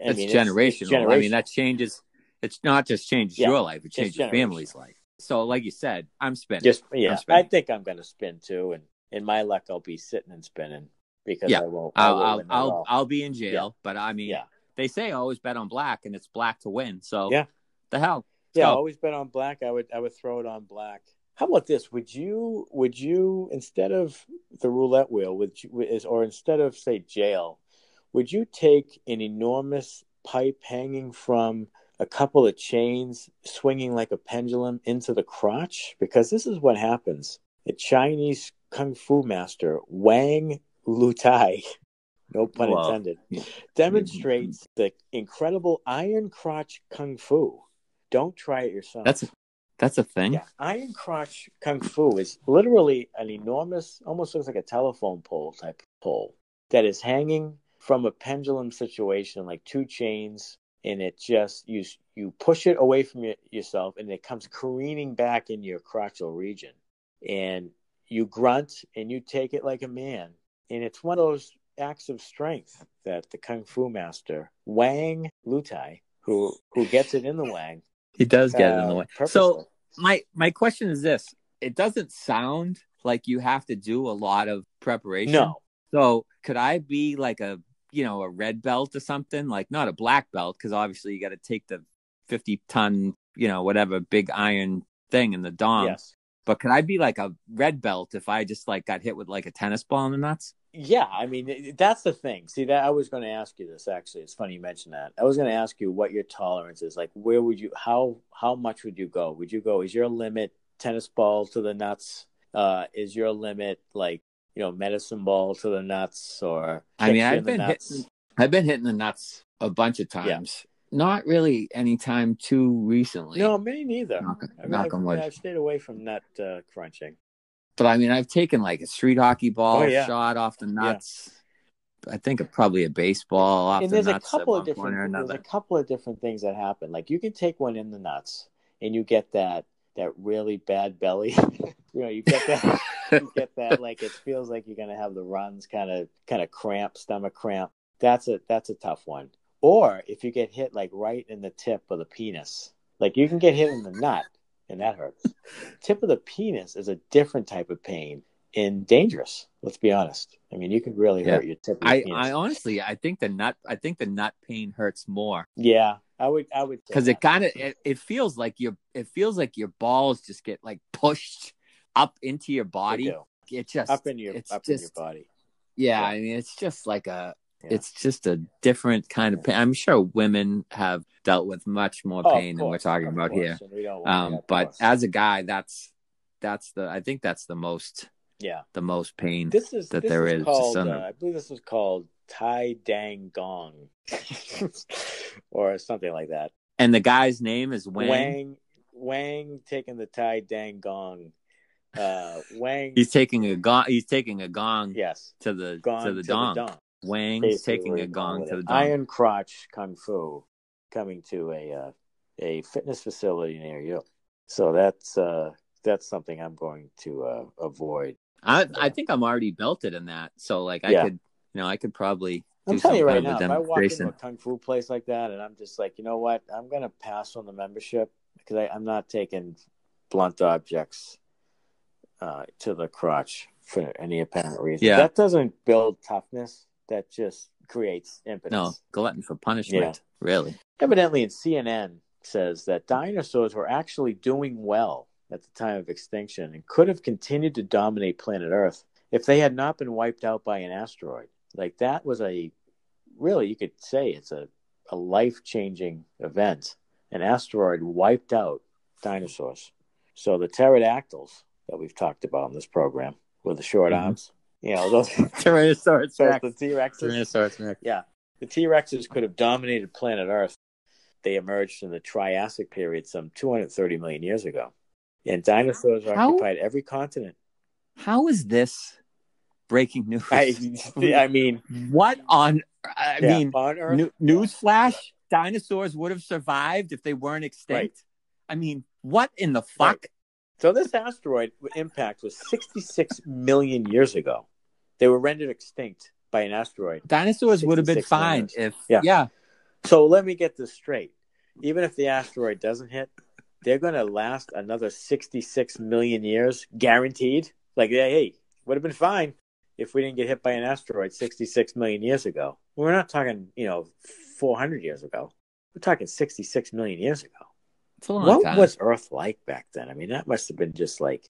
Speaker 4: I
Speaker 5: it's
Speaker 4: mean,
Speaker 5: generational. I mean, that changes. It's not just changes
Speaker 4: Yeah,
Speaker 5: your life; it changes your family's life. So, like you said, I'm spinning.
Speaker 4: Just yeah, I
Speaker 5: spinning.
Speaker 4: think I'm going to spin too, and in my luck, I'll be sitting and spinning because
Speaker 5: Yeah.
Speaker 4: I won't. I
Speaker 5: I'll
Speaker 4: won't
Speaker 5: I'll I'll. I'll be in jail, but I mean,
Speaker 4: yeah,
Speaker 5: they say always bet on black, and it's black to win. So,
Speaker 4: Yeah.
Speaker 5: the hell.
Speaker 4: yeah.
Speaker 5: go.
Speaker 4: Always bet on black. I would I would throw it on black. How about this? Would you would you instead of the roulette wheel, would you, is or instead of say jail, would you take an enormous pipe hanging from a couple of chains swinging like a pendulum into the crotch? Because this is what happens. A Chinese kung fu master, Wang Lutai, no pun
Speaker 5: Whoa.
Speaker 4: intended, demonstrates the incredible iron crotch kung fu. Don't try it yourself.
Speaker 5: That's that's a thing.
Speaker 4: Yeah, iron crotch kung fu is literally an enormous, almost looks like a telephone pole type pole that is hanging from a pendulum situation, like two chains, and it just you you push it away from your, yourself, and it comes careening back in your crotchal region, and you grunt and you take it like a man, and it's one of those acts of strength that the kung fu master Wang Lutai, who who gets it in the Wang,
Speaker 5: He does get it in
Speaker 4: uh,
Speaker 5: the way.
Speaker 4: purposely.
Speaker 5: So, my my question is this: It doesn't sound like you have to do a lot of preparation.
Speaker 4: no,
Speaker 5: So, could I be like a you know a red belt or something? Like not a black belt because obviously you got to take the fifty ton you know whatever big iron thing in the dong.
Speaker 4: yes.
Speaker 5: But could I be like a red belt if I just like got hit with like a tennis ball in the nuts?
Speaker 4: Yeah, I mean that's the thing. See that I was going to ask you this actually. It's funny you mentioned that. I was going to ask you what your tolerance is. Like where would you how how much would you go? Would you go is your limit tennis ball to the nuts? Uh is your limit like, you know, medicine ball to the nuts or
Speaker 5: I mean, I've been hitting, I've been hitting the nuts a bunch of times. Not really anytime too recently.
Speaker 4: No, me neither.
Speaker 5: Knock,
Speaker 4: I mean,
Speaker 5: knock
Speaker 4: I've,
Speaker 5: on wood.
Speaker 4: I've stayed away from nut uh, crunching.
Speaker 5: But I mean, I've taken like a street hockey ball
Speaker 4: Oh, yeah.
Speaker 5: shot off the nuts. I think probably a baseball off
Speaker 4: and
Speaker 5: the
Speaker 4: there's a couple of
Speaker 5: one point or
Speaker 4: different there's a couple of different things that happen. Like you can take one in the nuts and you get that that really bad belly. you know, you get that you get that like it feels like you're gonna have the runs kind of kind of cramp, stomach cramp. That's a that's a tough one. Or if you get hit like right in the tip of the penis, like you can get hit in the nut and that hurts. Tip of the penis is a different type of pain and dangerous. Let's be honest. I mean, you could really
Speaker 5: Yeah.
Speaker 4: hurt your tip of the
Speaker 5: I,
Speaker 4: penis.
Speaker 5: I honestly, I think the nut, I think the nut pain hurts more
Speaker 4: Yeah, I would. I would
Speaker 5: because it kind of, it, it feels like your, it feels like your balls just get like pushed up into your body. It just
Speaker 4: up in your up in your body.
Speaker 5: yeah,
Speaker 4: Yeah.
Speaker 5: I mean, it's just like a,
Speaker 4: Yeah.
Speaker 5: it's just a different kind of pain. I'm sure women have dealt with much more
Speaker 4: Oh,
Speaker 5: pain than we're talking about
Speaker 4: course,
Speaker 5: here.
Speaker 4: and we don't want-
Speaker 5: Um, but
Speaker 4: course.
Speaker 5: as a guy, that's that's the I think that's the most
Speaker 4: yeah,
Speaker 5: the most pain.
Speaker 4: this is
Speaker 5: that
Speaker 4: this
Speaker 5: there
Speaker 4: is called. Uh, I believe this is called Tai Dang Gong, or something like that.
Speaker 5: and the guy's name is Wang.
Speaker 4: Wang Wang taking the Tai Dang Gong. Uh, Wang.
Speaker 5: He's taking a gong. He's taking a gong
Speaker 4: yes.
Speaker 5: to the
Speaker 4: Gong
Speaker 5: to the dong. Wang's taking a gong to the dong.
Speaker 4: Iron Crotch Kung Fu coming to a uh, a fitness facility near you. So that's uh, that's something I'm going to uh, avoid.
Speaker 5: I I think I'm already belted in that. So like I
Speaker 4: Yeah.
Speaker 5: could you know I could probably
Speaker 4: I'm telling you right now, if I walk into a kung fu place like that, and I'm just like, you know what, I'm gonna pass on the membership because I, I'm not taking blunt objects uh, to the crotch for any apparent reason.
Speaker 5: Yeah.
Speaker 4: That doesn't build toughness. That just creates impotence.
Speaker 5: No, glutton for punishment.
Speaker 4: Yeah.
Speaker 5: Really.
Speaker 4: Evidently, in CNN says that dinosaurs were actually doing well at the time of extinction and could have continued to dominate planet Earth if they had not been wiped out by an asteroid. Like that was a really, you could say it's a, a life changing event an asteroid wiped out dinosaurs. So the pterodactyls that we've talked about in this program with the short
Speaker 5: Mhm.
Speaker 4: arms, you know, those,
Speaker 5: Tyrannosaurus
Speaker 4: those the T Rexes.
Speaker 5: Tyrannosaurus Rex.
Speaker 4: Yeah, the T Rexes could have dominated planet Earth. They emerged in the Triassic period some 230 million years ago. And dinosaurs
Speaker 5: How-
Speaker 4: occupied every continent.
Speaker 5: How is this breaking news?
Speaker 4: I, I mean,
Speaker 5: what on? I
Speaker 4: yeah,
Speaker 5: mean,
Speaker 4: on Earth,
Speaker 5: New, newsflash: dinosaurs would have survived if they weren't extinct. I mean, what in the fuck?
Speaker 4: Right. So this asteroid impact was 66 million years ago. They were rendered extinct by an asteroid.
Speaker 5: Dinosaurs would have been fine if
Speaker 4: Yeah.
Speaker 5: yeah.
Speaker 4: So let me get this straight. Even if the asteroid doesn't hit, they're going to last another 66 million years, guaranteed. Like, hey, hey, would have been fine if we didn't get hit by an asteroid 66 million years ago. We're not talking, you know, 400 years ago. We're talking 66 million years ago.
Speaker 5: It's a long
Speaker 4: What
Speaker 5: time.
Speaker 4: was Earth like back then? I mean, that must have been just like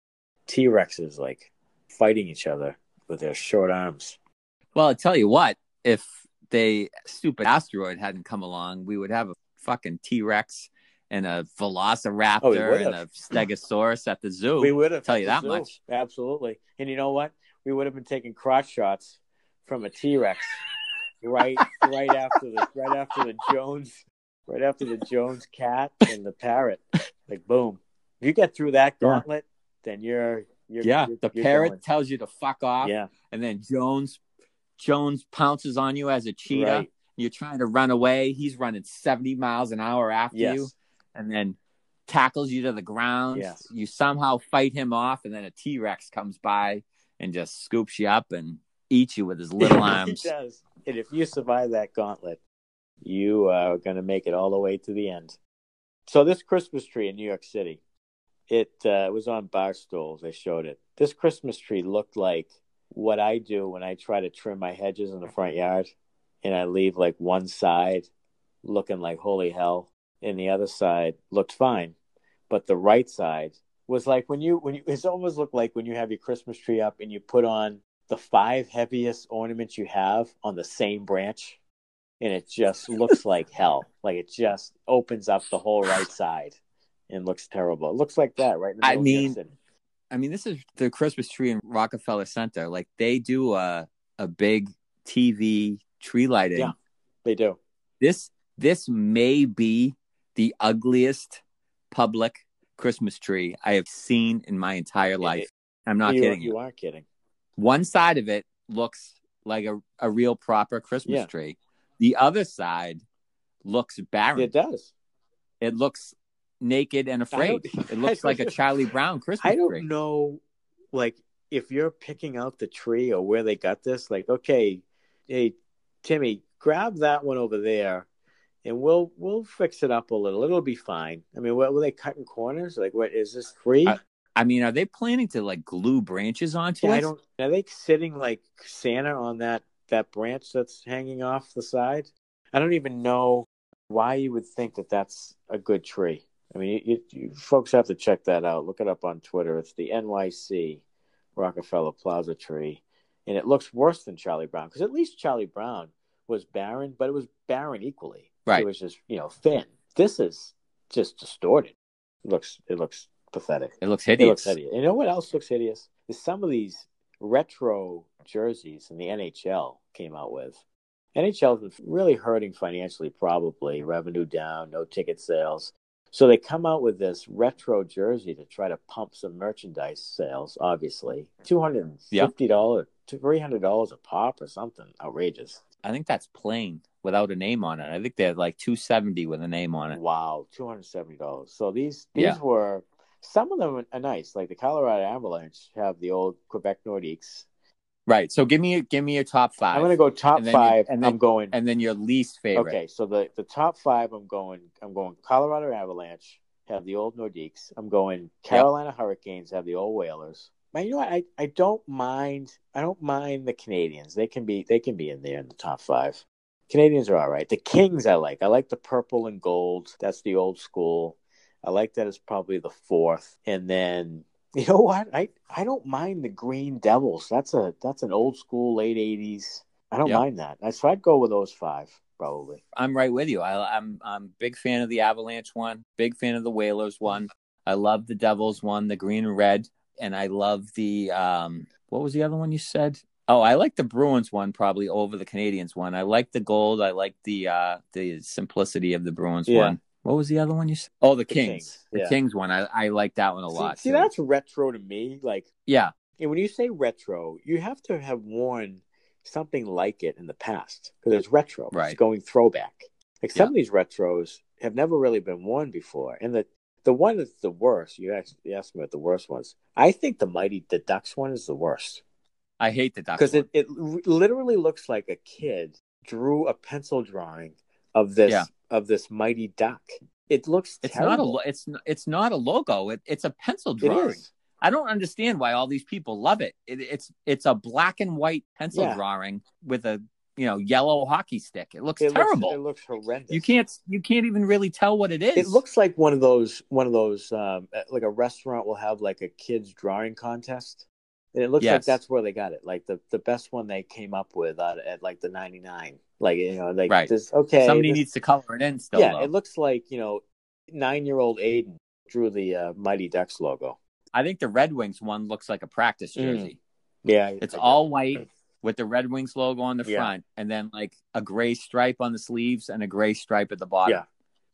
Speaker 4: T Rexes, like fighting each other with their short arms.
Speaker 5: Well, I tell you what, if they stupid asteroid hadn't come along, we would have a fucking T Rex and a
Speaker 4: oh, Velociraptor Oh,
Speaker 5: and a. Stegosaurus at the zoo.
Speaker 4: We would have
Speaker 5: tell you that
Speaker 4: zoo.
Speaker 5: much.
Speaker 4: Absolutely. And you know what? We would have been taking crotch shots from a T Rex right right after the right after the Jones right after the Jones cat and the parrot. Like boom. If you get through that
Speaker 5: Yeah.
Speaker 4: gauntlet, then you're you're
Speaker 5: yeah,
Speaker 4: you're-
Speaker 5: the
Speaker 4: you're
Speaker 5: parrot
Speaker 4: going.
Speaker 5: tells you to fuck off,
Speaker 4: Yeah.
Speaker 5: and then Jones Jones pounces on you as a cheetah.
Speaker 4: Right.
Speaker 5: You're trying to run away. He's running 70 miles an hour after
Speaker 4: Yes.
Speaker 5: you, and then tackles you to the ground.
Speaker 4: Yes.
Speaker 5: You somehow fight him off, and then a T Rex comes by and just scoops you up and eats you with his little arms.
Speaker 4: he does. And if you survive that gauntlet, you are going to make it all the way to the end. So this Christmas tree in New York City, it uh, was on bar stools. They showed it. This Christmas tree looked like what I do when I try to trim my hedges in the front yard, and I leave like one side looking like holy hell, and the other side looked fine, but the right side was like when you when you it's almost looked like when you have your Christmas tree up and you put on the five heaviest ornaments you have on the same branch and it just looks like hell like it just opens up the whole right side and looks terrible it looks like that right
Speaker 5: I
Speaker 4: middle of New York
Speaker 5: mean, I mean, this is the Christmas tree in Rockefeller Center. Like they do a a big TV tree lighting.
Speaker 4: Yeah. they do
Speaker 5: This this may be the ugliest public Christmas tree I have seen in my entire life. I'm not
Speaker 4: you,
Speaker 5: kidding you.
Speaker 4: aren't kidding
Speaker 5: One side of it looks like a, a real proper Christmas
Speaker 4: Yeah.
Speaker 5: tree. The other side looks barren.
Speaker 4: it does
Speaker 5: It looks naked and afraid. It looks like a Charlie Brown Christmas
Speaker 4: i don't
Speaker 5: tree.
Speaker 4: know like if you're picking out the tree or where they got this like okay hey timmy grab that one over there and we'll we'll fix it up a little it'll be fine i mean what were they cutting corners like what is this free
Speaker 5: I- I mean, are they planning to like glue branches onto
Speaker 4: Yeah,
Speaker 5: it?
Speaker 4: I don't. Are they sitting like Santa on that that branch that's hanging off the side? I don't even know why you would think that that's a good tree. I mean, you, you folks have to check that out. Look it up on Twitter. It's the NYC Rockefeller Plaza tree, and it looks worse than Charlie Brown because at least Charlie Brown was barren, but it was barren equally.
Speaker 5: Right.
Speaker 4: It was just you know thin. This is just distorted. It looks it looks pathetic.
Speaker 5: It looks hideous.
Speaker 4: It looks hideous. You know what else looks hideous? Is some of these retro jerseys in the NHL came out with. NHL's been really hurting financially, probably revenue down, no ticket sales. So they come out with this retro jersey to try to pump some merchandise sales. Obviously, two hundred and fifty dollars, three hundred dollars a pop, or something outrageous.
Speaker 5: I think that's plain without a name on it. I think they're like 270 with a name on it.
Speaker 4: Wow, two hundred seventy dollars. So these these
Speaker 5: Yeah.
Speaker 4: were some of them are nice. Like the Colorado Avalanche have the old Quebec Nordiques.
Speaker 5: Right. So give me give me your top 5
Speaker 4: I'm going to go top
Speaker 5: And you-
Speaker 4: five.
Speaker 5: and then-
Speaker 4: I'm going.
Speaker 5: and then your least favorite.
Speaker 4: Okay, so the the top five. I'm going. I'm going. Colorado Avalanche have the old Nordiques. I'm going. Carolina Hurricanes have the old Whalers. Man, you know what? I, I don't mind. I don't mind the Canadiens. They can be they can be in there in the top five. Canadiens are all right. The Kings I like. I like the purple and gold. That's the old school. I like that as probably the fourth. And then you know what? I I don't mind the Green Devils. That's a that's an old school late eighties. I don't
Speaker 5: Yeah.
Speaker 4: mind that. So I'd go with those five. probably.
Speaker 5: I'm right with you. I, I'm I'm big fan of the Avalanche one. Big fan of the Whalers one. I love the Devils one, the green and red, and I love the um. What was the other one you said? Oh, I like the Bruins one probably over the Canadiens one. I like the gold. I like the uh the simplicity of the Bruins
Speaker 4: Yeah.
Speaker 5: one. What was the other one you said? Oh, the,
Speaker 4: The
Speaker 5: Kings.
Speaker 4: Kings,
Speaker 5: The
Speaker 4: yeah.
Speaker 5: Kings one. I I like that one a
Speaker 4: See,
Speaker 5: lot.
Speaker 4: see
Speaker 5: too.
Speaker 4: that's retro to me. Like,
Speaker 5: yeah.
Speaker 4: and when you say retro, you have to have worn something like it in the past because it's retro. Right. It's
Speaker 5: Right.
Speaker 4: going throwback. Like some
Speaker 5: Yeah.
Speaker 4: of these retros have never really been worn before, and the the one that's the worst. You asked, you asked me what the worst was. I think the mighty the Ducks one is the worst
Speaker 5: I hate the Ducks
Speaker 4: because it, it literally looks like a kid drew a pencil drawing of this
Speaker 5: Yeah.
Speaker 4: Of this mighty duck. It looks
Speaker 5: It's not a it's n- it's not a logo. It, it's a pencil drawing. I don't understand why all these people love it. it. It's it's a black and white pencil
Speaker 4: Yeah.
Speaker 5: drawing with a you know yellow hockey stick. It looks
Speaker 4: It
Speaker 5: terrible.
Speaker 4: Looks, it looks horrendous.
Speaker 5: you can't you can't even really tell what it is.
Speaker 4: It looks like one of those one of those um, like a restaurant will have like a kids drawing contest, and it looks like that's where they got it. Like the the best one they came up with uh, at like the ninety nine. Like you know, like
Speaker 5: Right.
Speaker 4: this. Okay,
Speaker 5: somebody
Speaker 4: this-
Speaker 5: needs to color it in still.
Speaker 4: Yeah,
Speaker 5: though.
Speaker 4: it looks like you know nine year old Aiden drew the uh, Mighty Ducks logo.
Speaker 5: I think the Red Wings one looks like a practice
Speaker 4: Mm.
Speaker 5: jersey.
Speaker 4: Yeah,
Speaker 5: It's all white with the Red Wings logo on the
Speaker 4: Yeah.
Speaker 5: front, and then like a gray stripe on the sleeves and a gray stripe at the bottom.
Speaker 4: Yeah.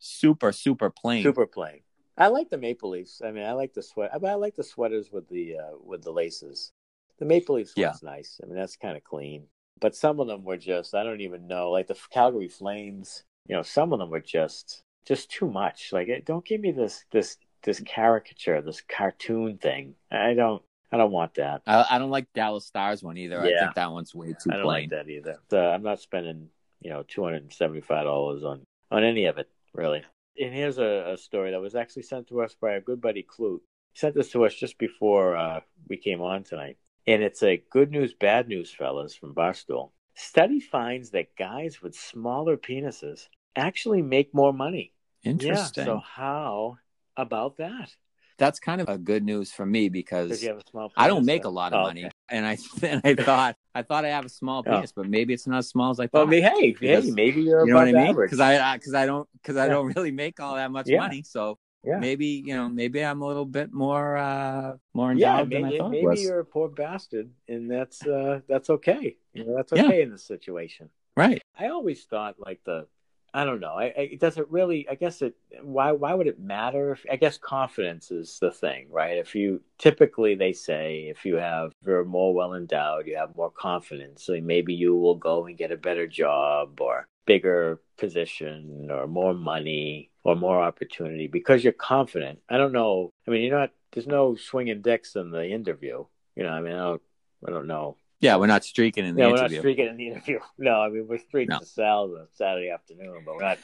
Speaker 5: super super plain.
Speaker 4: super plain. I like the Maple Leafs. I mean, I like the sweat. I, I like the sweaters with the uh, with the laces. The Maple Leafs
Speaker 5: Yeah.
Speaker 4: one's nice. I mean, that's kind of clean. But some of them were just I don't even know. Like the Calgary Flames, you know, some of them were just just too much. Like, it, don't give me this this this caricature, this cartoon thing. I don't I don't want that.
Speaker 5: I, I don't like Dallas Stars one either. I think that one's way too
Speaker 4: I don't
Speaker 5: plain.
Speaker 4: like that either. So I'm not spending you know two hundred and seventy five dollars on on any of it really. And here's a, a story that was actually sent to us by our good buddy Clute. He sent this to us just before uh, we came on tonight, and it's a good news, bad news, fellas from Barstool. Study finds that guys with smaller penises actually make more money.
Speaker 5: Interesting.
Speaker 4: Yeah. So how about that?
Speaker 5: That's kind of a good news for me
Speaker 4: Because
Speaker 5: because
Speaker 4: you have a small.
Speaker 5: I don't make
Speaker 4: uh,
Speaker 5: a lot of
Speaker 4: oh,
Speaker 5: money,
Speaker 4: okay.
Speaker 5: and I and I thought I thought I have a small
Speaker 4: Oh.
Speaker 5: penis, but maybe it's not as small as I
Speaker 4: Well,
Speaker 5: thought.
Speaker 4: I mean, hey,
Speaker 5: Because-
Speaker 4: hey, maybe you're
Speaker 5: you know what I mean? Because I because I don't because I
Speaker 4: Yeah.
Speaker 5: don't really make all that much
Speaker 4: Yeah.
Speaker 5: money, so
Speaker 4: Yeah.
Speaker 5: maybe you know maybe I'm a little bit more uh more
Speaker 4: yeah,
Speaker 5: endowed than I
Speaker 4: maybe,
Speaker 5: thought
Speaker 4: maybe you're a poor bastard, and that's uh, that's okay. You know, that's
Speaker 5: Yeah.
Speaker 4: okay in this situation.
Speaker 5: Right.
Speaker 4: I always thought like the, I don't know. I, I it doesn't really. I guess it. Why why would it matter? If, I guess confidence is the thing, right? If you typically they say if you have if you're more well endowed, you have more confidence, so maybe you will go and get a better job or bigger position or more money or more opportunity because you're confident. I don't know. I mean, you're not. There's no swinging dicks in the interview. You know, I mean, I don't. I don't know.
Speaker 5: Yeah, we're not streaking in the
Speaker 4: No, we're not streaking in the interview. No, I mean we're streaking
Speaker 5: No.
Speaker 4: to Sal's on Saturday afternoon, but we're not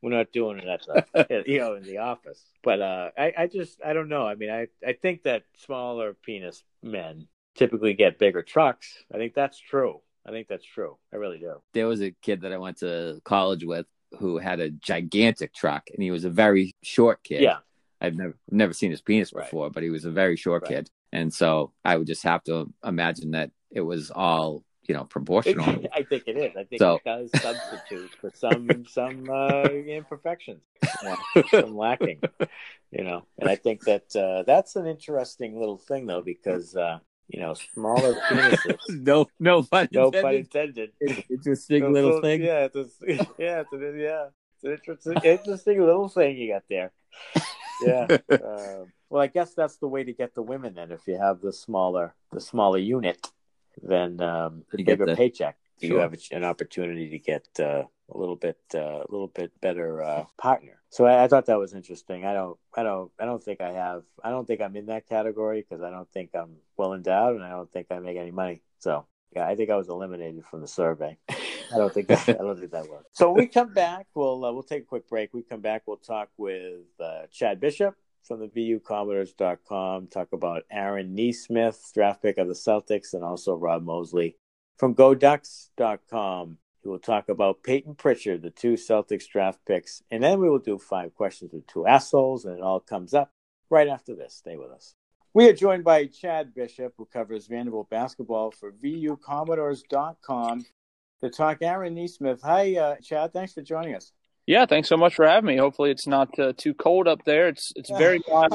Speaker 4: we're not doing it at the you know in the office. But uh, I I just I don't know. I mean I I think that smaller penis men typically get bigger trucks. I think that's true. I think that's true. I really do.
Speaker 5: there was a kid that I went to college with who had a gigantic truck, and he was a very short kid.
Speaker 4: Yeah.
Speaker 5: I've never never seen his penis
Speaker 4: Right.
Speaker 5: before, but he was a very short
Speaker 4: Right.
Speaker 5: kid, and so I would just have to imagine that it was all you know proportional.
Speaker 4: I think it is. I think
Speaker 5: So-
Speaker 4: it does substitute for some some uh, imperfections, some lacking. You know, and I think that uh, that's an interesting little thing though because uh, you know smaller penises.
Speaker 5: no, no pun
Speaker 4: no pun
Speaker 5: intended.
Speaker 4: intended.
Speaker 5: Interesting
Speaker 4: So-
Speaker 5: little
Speaker 4: so,
Speaker 5: thing.
Speaker 4: Yeah, it's a, yeah, it's a, yeah. It's an interesting, interesting little thing you got there. Yeah. um, well, I guess that's the way to get the women. Then, if you have the smaller, the smaller unit, then um, the bigger
Speaker 5: the-
Speaker 4: paycheck. You have an opportunity to get uh, a little bit, uh, a little bit better uh, partner. So I, I thought that was interesting. I don't, I don't, I don't think I have. I don't think I'm in that category because I don't think I'm well endowed, and I don't think I make any money. So yeah, I think I was eliminated from the survey. I don't think that. I don't think that works. So when we come back, we'll uh, we'll take a quick break. We come back, we'll talk with uh, Chad Bishop from the VUCommodores.com. Talk about Aaron Nesmith, draft pick of the Celtics, and also Rob Moseley from GoDucks.com. We will talk about Payton Pritchard, the two Celtics draft picks, and then we will do five questions with two assholes, and it all comes up right after this. Stay with us. We are joined by Chad Bishop, who covers Vanderbilt basketball for VUCommodores.com. to talk Aaron Nesmith. Hi, uh, Chad. Thanks for joining us.
Speaker 6: Yeah, thanks so much for having me. Hopefully, it's not uh, too cold up there. It's it's very hot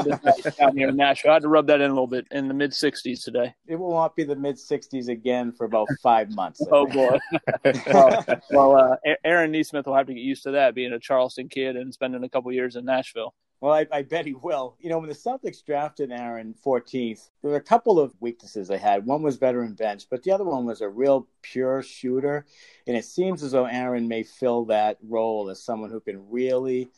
Speaker 6: down here in Nashville. I had to rub that in a little bit in the mid 60s today.
Speaker 4: It will not be the mid 60s again for about five months.
Speaker 6: oh boy. well, well uh, Aaron Nesmith will have to get used to that, being a Charleston kid and spending a couple years in Nashville.
Speaker 4: Well, I, I, bet he will. You know, when the Celtics drafted Aaron 14th, there were a couple of weaknesses they had. One was veteran bench, but the other one was a real pure shooter. And it seems as though Aaron may fill that role as someone who can really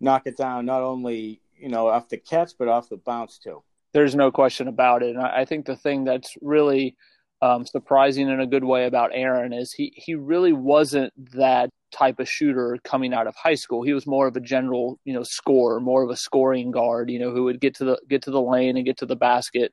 Speaker 4: knock it down, not only, you know, off the catch, but off the bounce too.
Speaker 6: There's no question about it. And I think the thing that's really um, surprising in a good way about Aaron is he, he really wasn't that type of shooter coming out of high school. He was more of a general, you know, scorer, more of a scoring guard, you know, who would get to the get to the lane and get to the basket.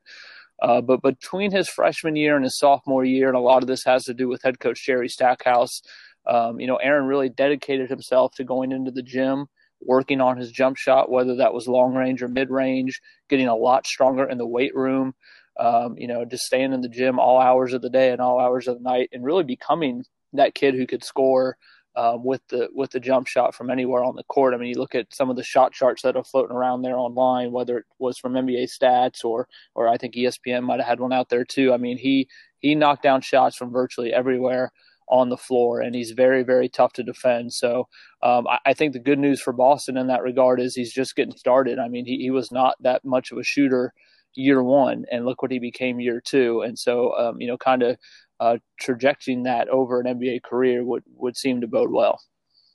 Speaker 6: Uh, but between his freshman year and his sophomore year, and a lot of this has to do with head coach Jerry Stackhouse, um, you know, Aaron really dedicated himself to going into the gym, working on his jump shot, whether that was long range or mid range, getting a lot stronger in the weight room. Um, you know, just staying in the gym all hours of the day and all hours of the night, and really becoming that kid who could score um, with the with the jump shot from anywhere on the court. I mean, you look at some of the shot charts that are floating around there online, whether it was from NBA Stats or or I think ESPN might have had one out there too. I mean, he he knocked down shots from virtually everywhere on the floor, and he's very very tough to defend. So um, I, I, think the good news for Boston in that regard is he's just getting started. I mean, he he was not that much of a shooter year one, and look what he became year two. And so um, you know, kind of uh, trajecting that over an NBA career would would seem to bode well.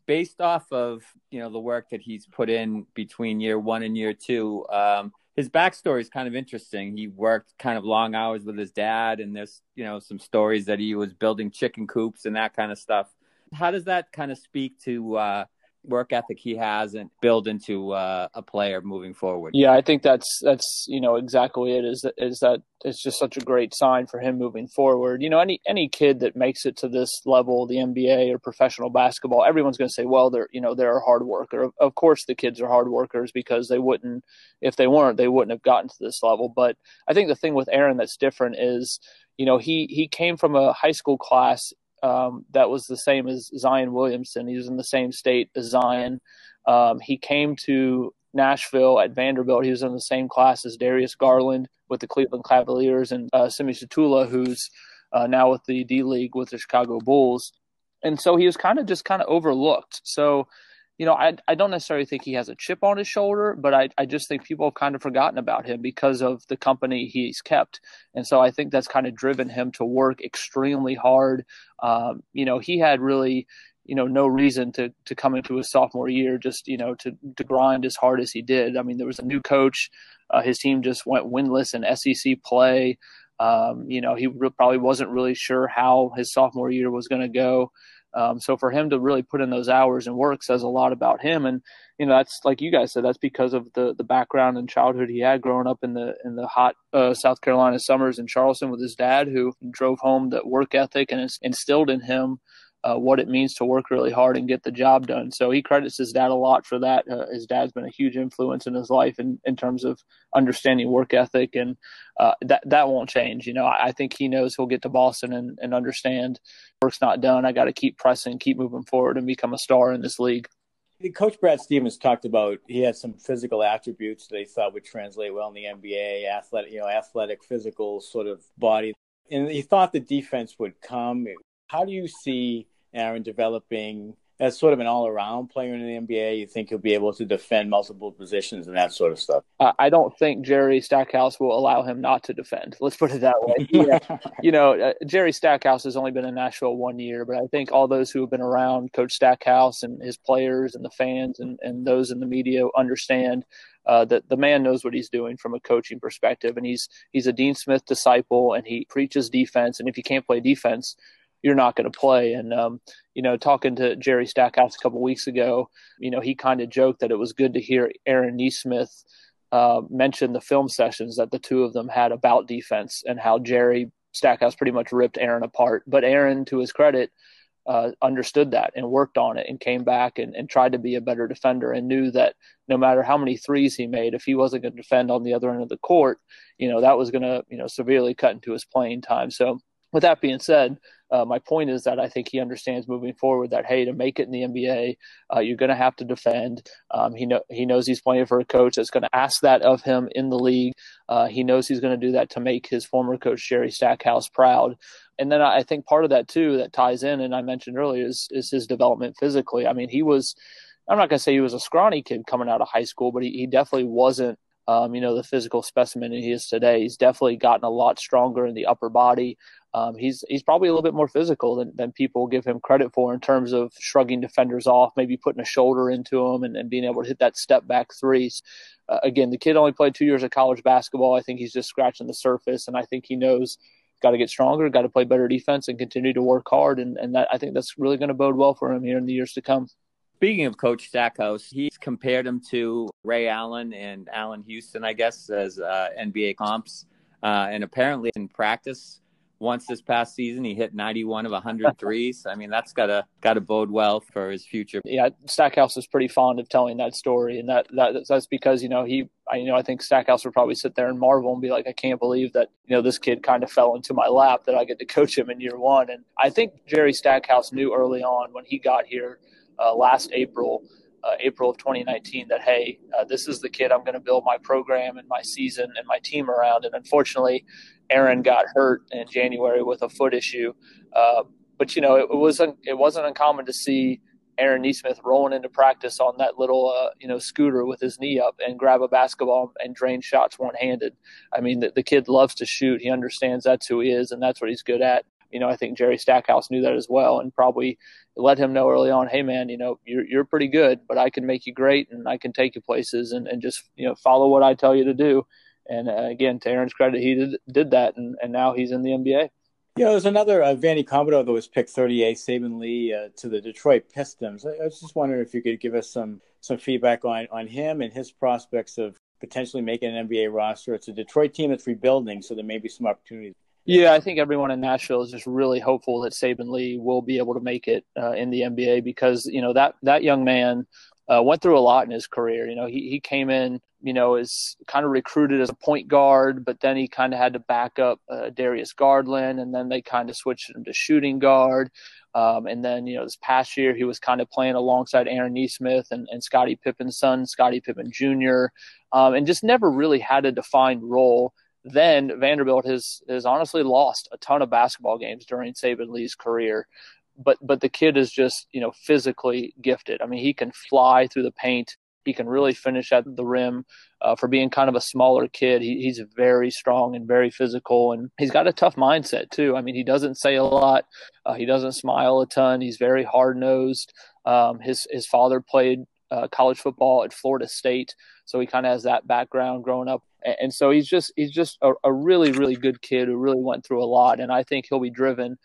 Speaker 5: Based off of you know the work that he's put in between year one and year two, um, his backstory is kind of interesting. He worked kind of long hours with his dad, and there's you know some stories that he was building chicken coops and that kind of stuff. How does that kind of speak to uh, work ethic he has and build into uh, a player moving forward.
Speaker 6: Yeah, I think that's that's you know exactly it is is that it's just such a great sign for him moving forward. You know, any any kid that makes it to this level, the NBA or professional basketball, everyone's going to say, well, they're you know they're a hard worker. Of course, the kids are hard workers because they wouldn't if they weren't they wouldn't have gotten to this level. But I think the thing with Aaron that's different is you know he he came from a high school class um, that was the same as Zion Williamson. He was in the same state as Zion. Um, he came to Nashville at Vanderbilt. He was in the same class as Darius Garland with the Cleveland Cavaliers and uh, Simi Shittu, who's uh, now with the D League with the Chicago Bulls. And so he was kind of just kind of overlooked. So you know, I I don't necessarily think he has a chip on his shoulder, but I I just think people have kind of forgotten about him because of the company he's kept, and so I think that's kind of driven him to work extremely hard. Um, you know, he had really you know no reason to to come into his sophomore year just you know to to grind as hard as he did. I mean, there was a new coach. Uh, his team just went winless in SEC play. Um, you know, he re- probably wasn't really sure how his sophomore year was going to go. Um, so for him to really put in those hours and work says a lot about him. And you know, that's like you guys said, that's because of the the background and childhood he had growing up in the in the hot uh, South Carolina summers in Charleston with his dad, who drove home that work ethic and instilled in him uh, what it means to work really hard and get the job done. So he credits his dad a lot for that. Uh, his dad's been a huge influence in his life in, in terms of understanding work ethic, and uh, that that won't change. You know, I, I, think he knows he'll get to Boston and, and understand work's not done. I got to keep pressing, keep moving forward, and become a star in this league.
Speaker 4: Coach Brad Stevens talked about he had some physical attributes that he thought would translate well in the NBA, athletic, you know, athletic, physical sort of body. And he thought the defense would come. How do you see Aaron developing as sort of an all-around player in the NBA? You think he'll be able to defend multiple positions and that sort of stuff?
Speaker 6: Uh, I don't think Jerry Stackhouse will allow him not to defend. Let's put it that way. Yeah. you know, uh, Jerry Stackhouse has only been in Nashville one year, but I think all those who have been around Coach Stackhouse and his players and the fans and, and those in the media understand uh, that the man knows what he's doing from a coaching perspective, and he's he's a Dean Smith disciple, and he preaches defense. And if you can't play defense, you're not going to play. And um, you know, talking to Jerry Stackhouse a couple weeks ago, you know, he kind of joked that it was good to hear Aaron Nesmith uh, mention the film sessions that the two of them had about defense and how Jerry Stackhouse pretty much ripped Aaron apart. But Aaron, to his credit, uh, understood that and worked on it and came back and, and tried to be a better defender and knew that no matter how many threes he made, if he wasn't going to defend on the other end of the court, you know, that was going to, you know, severely cut into his playing time. So with that being said, uh, my point is that I think he understands moving forward that hey, to make it in the NBA, uh, you're going to have to defend. Um, he know he knows he's playing for a coach that's going to ask that of him in the league. Uh, he knows he's going to do that to make his former coach Jerry Stackhouse proud. And then I think part of that too that ties in, and I mentioned earlier, is is his development physically. I mean, he was. I'm not going to say he was a scrawny kid coming out of high school, but he, he definitely wasn't um, you know, the physical specimen he is today. He's definitely gotten a lot stronger in the upper body um, he's he's probably a little bit more physical than, than people give him credit for in terms of shrugging defenders off, maybe putting a shoulder into them and, and being able to hit that step back threes. Uh, again, the kid only played two years of college basketball. I think he's just scratching the surface, and I think he knows got to get stronger, got to play better defense, and continue to work hard. And, and that I think that's really going to bode well for him here in the years to come.
Speaker 5: Speaking of Coach Stackhouse, he's compared him to Ray Allen and Allan Houston, I guess, as uh, NBA comps. Uh, and apparently in practice, once this past season. He hit 91 of 103. so I mean, that's gotta gotta bode well for his future.
Speaker 6: Yeah, Stackhouse is pretty fond of telling that story, and that, that that's because you know he, I, you know, I think Stackhouse would probably sit there and marvel and be like, I can't believe that you know this kid kind of fell into my lap that I get to coach him in year one. And I think Jerry Stackhouse knew early on when he got here uh, last April. Uh, April of 2019 that hey, uh, this is the kid I'm going to build my program and my season and my team around. And unfortunately, Aaron got hurt in January with a foot issue. Uh, but you know, it, it wasn't it wasn't uncommon to see Aaron Nesmith rolling into practice on that little uh, you know scooter with his knee up and grab a basketball and drain shots one handed. I mean, the, the kid loves to shoot. He understands that's who he is and that's what he's good at. You know, I think Jerry Stackhouse knew that as well and probably let him know early on, hey man, you know, you're you're pretty good, but I can make you great and I can take you places and, and just, you know, follow what I tell you to do. And uh, again, to Aaron's credit, he did, did that, and, and now he's in the NBA.
Speaker 4: Yeah, there's another uh, Vandy Commodore that was picked 38, Saben Lee uh, to the Detroit Pistons. I, I, was just wondering if you could give us some some feedback on on him and his prospects of potentially making an NBA roster. It's a Detroit team that's rebuilding, so there may be some opportunities.
Speaker 6: Yeah, I think everyone in Nashville is just really hopeful that Saben Lee will be able to make it uh, in the NBA because you know that that young man uh, went through a lot in his career. You know, he he came in you know, is kind of recruited as a point guard, but then he kind of had to back up uh, Darius Garland, and then they kind of switched him to shooting guard. Um, and then, you know, this past year he was kind of playing alongside Aaron Nesmith and, and Scottie Pippen's son, Scottie Pippen Jr., um, and just never really had a defined role. Then Vanderbilt has has honestly lost a ton of basketball games during Saben Lee's career but but the kid is just you know physically gifted. I mean, he can fly through the paint. He can really finish at the rim. Uh, for being kind of a smaller kid, he, he's very strong and very physical, and he's got a tough mindset too. I mean, he doesn't say a lot. Uh, he doesn't smile a ton. He's very hard nosed. Um, his his father played uh, college football at Florida State, so he kind of has that background growing up. And, so he's just he's just a, a, really really good kid who really went through a lot, and I think he'll be driven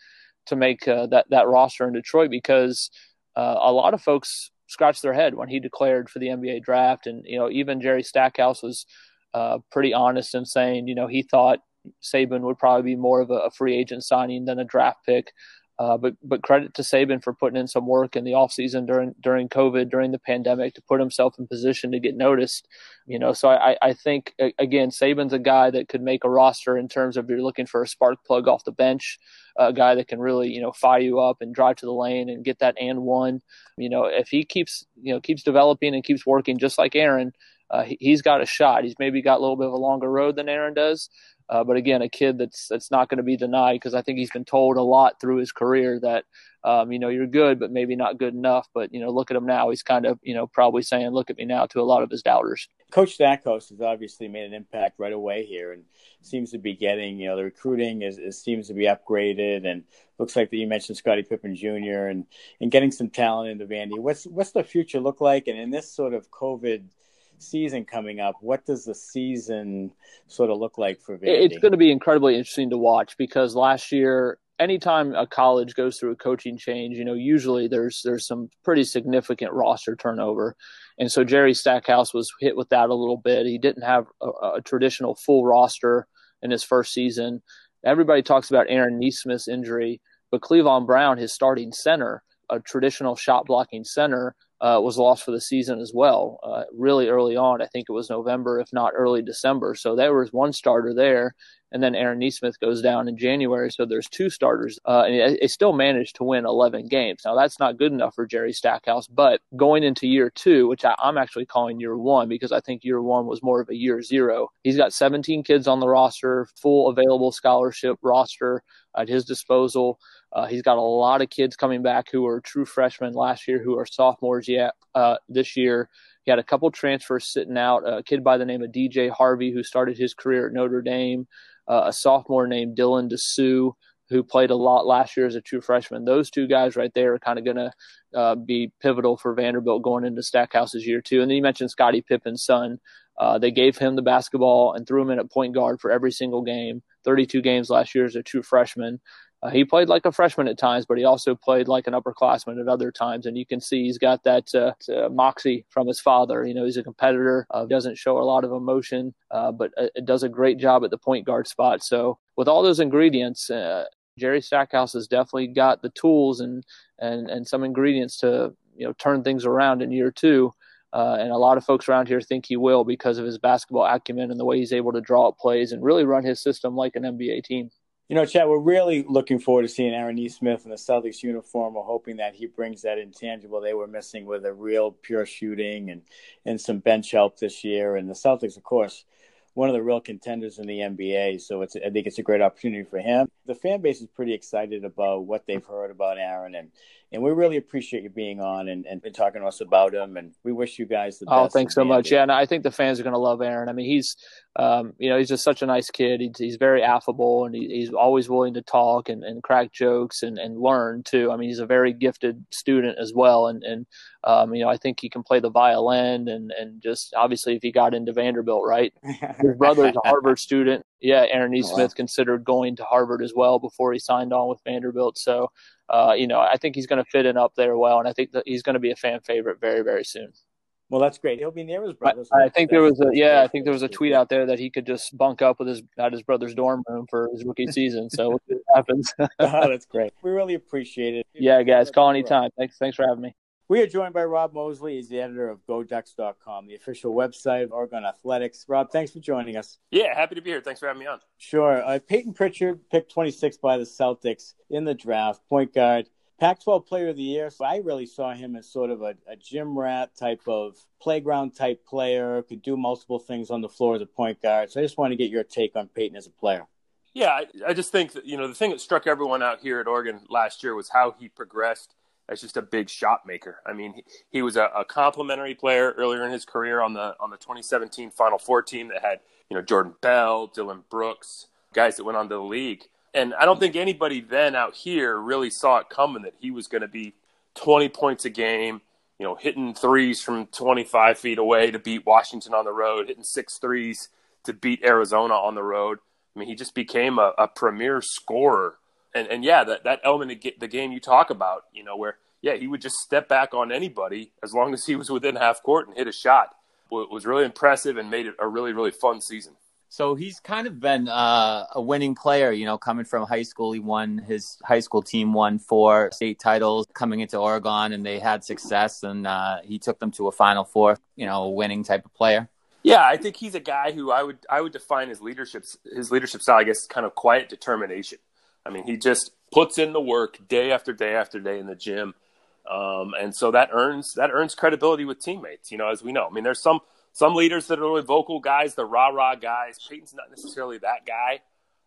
Speaker 6: to make uh, that that roster in Detroit because uh, a lot of folks scratched their head when he declared for the NBA draft. And, you know, even Jerry Stackhouse was uh, pretty honest in saying, you know, he thought Saben would probably be more of a, a free agent signing than a draft pick. Uh, but but credit to Saben for putting in some work in the offseason during during COVID during the pandemic to put himself in position to get noticed. You know, so I, I think again Saben's a guy that could make a roster in terms of you're looking for a spark plug off the bench, a guy that can really you know fire you up and drive to the lane and get that and one. You know, if he keeps you know keeps developing and keeps working just like Aaron, uh, he, has got a shot. He's maybe got a little bit of a longer road than Aaron does, uh, but again, a kid that's that's not going to be denied because I think he's been told a lot through his career that um, you know you're good, but maybe not good enough. But you know, look at him now; he's kind of you know probably saying, "Look at me now" to a lot of his doubters.
Speaker 4: Coach Stackhouse has obviously made an impact right away here, and seems to be getting you know the recruiting is, is seems to be upgraded, and looks like that you mentioned Scottie Pippen Jr. and and getting some talent into Vandy. What's what's the future look like? And in this sort of COVID season coming up, what does the season sort of look like for Vandy?
Speaker 6: It's going to be incredibly interesting to watch because last year, anytime a college goes through a coaching change, you know, usually there's there's some pretty significant roster turnover, and so Jerry Stackhouse was hit with that a little bit. He didn't have a, a traditional full roster in his first season. Everybody talks about Aaron Nesmith's injury, but Clevon Brown, his starting center, a traditional shot blocking center, uh, was lost for the season as well. Uh, really early on, I think it was November, if not early December. So there was one starter there, and then Aaron Nesmith goes down in January, so there's two starters, uh, and they still managed to win 11 games. Now that's not good enough for Jerry Stackhouse, but going into year two, which I, I'm actually calling year one because I think year one was more of a year zero. He's got 17 kids on the roster, full available scholarship roster at his disposal. Uh, he's got a lot of kids coming back who are true freshmen last year, who are sophomores yet uh, this year. He had a couple transfers sitting out. A kid by the name of DJ Harvey, who started his career at Notre Dame, uh, a sophomore named Dylan Disu, who played a lot last year as a true freshman. Those two guys right there are kind of going to uh, be pivotal for Vanderbilt going into Stackhouse's year two. And then you mentioned Scottie Pippen's son. Uh, they gave him the basketball and threw him in at point guard for every single game. 32 games last year as a true freshman. Uh, he played like a freshman at times, but he also played like an upperclassman at other times. And you can see he's got that uh, uh, moxie from his father. You know, he's a competitor, uh, doesn't show a lot of emotion, uh, but uh, does a great job at the point guard spot. So with all those ingredients, Jerry Stackhouse has definitely got the tools and, and, and some ingredients to, you know, turn things around in year two. and a lot of folks around here think he will because of his basketball acumen and the way he's able to draw up plays and really run his system like an NBA team.
Speaker 4: You know, Chad, we're really looking forward to seeing Aaron Nesmith in the Celtics uniform. We're hoping that he brings that intangible they were missing with a real pure shooting and, and some bench help this year. And the Celtics, of course, one of the real contenders in the NBA. So it's I think it's a great opportunity for him. The fan base is pretty excited about what they've heard about Aaron, and and we really appreciate you being on and, and, talking to us about him. And we wish you guys the
Speaker 6: oh,
Speaker 4: best.
Speaker 6: Oh, thanks so much. Yeah, and I think the fans are going to love Aaron. I mean, he's um, you know he's just such a nice kid. He's, he's very affable and he, he's always willing to talk and, and crack jokes and, and learn too. I mean, he's a very gifted student as well, and and um, you know, I think he can play the violin and, and just obviously if he got into Vanderbilt, right? His brother's a Harvard student. Yeah, Aaron E. Oh, Smith wow. considered going to Harvard as well before he signed on with Vanderbilt. So, uh, you know, I think he's going to fit in up there well, and I think that he's going to be a fan favorite very, very soon.
Speaker 4: Well, that's great. He'll be near his brothers.
Speaker 6: I, I think there was a yeah. I think there was a tweet out there that he could just bunk up with his at his brother's dorm room for his rookie season. So we'll happens.
Speaker 4: oh, that's great. We really appreciate it.
Speaker 6: Yeah, guys, call anytime. Thanks. Thanks for having me.
Speaker 4: We are joined by Rob Moseley. He's the editor of GoDucks.com, the official website of Oregon Athletics. Rob, thanks for joining us.
Speaker 7: Yeah, happy to be here. Thanks for having me on.
Speaker 4: Sure. Uh, Payton Pritchard picked 26 by the Celtics in the draft, point guard. Pac 12 player of the year. So I really saw him as sort of a, a gym rat type of playground type player, could do multiple things on the floor as a point guard. So I just want to get your take on Payton as a player.
Speaker 7: Yeah, I, I just think that, you know, the thing that struck everyone out here at Oregon last year was how he progressed as just a big shot maker. I mean, he, he was a, a complimentary player earlier in his career on the on the 2017 Final Four team that had you know Jordan Bell, Dillon Brooks, guys that went on to the league. And I don't think anybody then out here really saw it coming that he was going to be 20 points a game, you know, hitting threes from 25 feet away to beat Washington on the road, hitting six threes to beat Arizona on the road. I mean, he just became a, a premier scorer and and yeah, that that element of the game you talk about, you know, where yeah, he would just step back on anybody as long as he was within half court and hit a shot. It was really impressive and made it a really really fun season.
Speaker 5: So he's kind of been uh, a winning player, you know, coming from high school. He won his high school team won four state titles coming into Oregon, and they had success, and uh, he took them to a Final Four, you know, a winning type of player.
Speaker 7: Yeah, I think he's a guy who I would I would define his leadership his leadership style, I guess, kind of quiet determination. I mean, he just puts in the work day after day after day in the gym, um, and so that earns that earns credibility with teammates. You know, as we know, I mean, there's some some leaders that are really vocal guys, the rah rah guys. Payton's not necessarily that guy,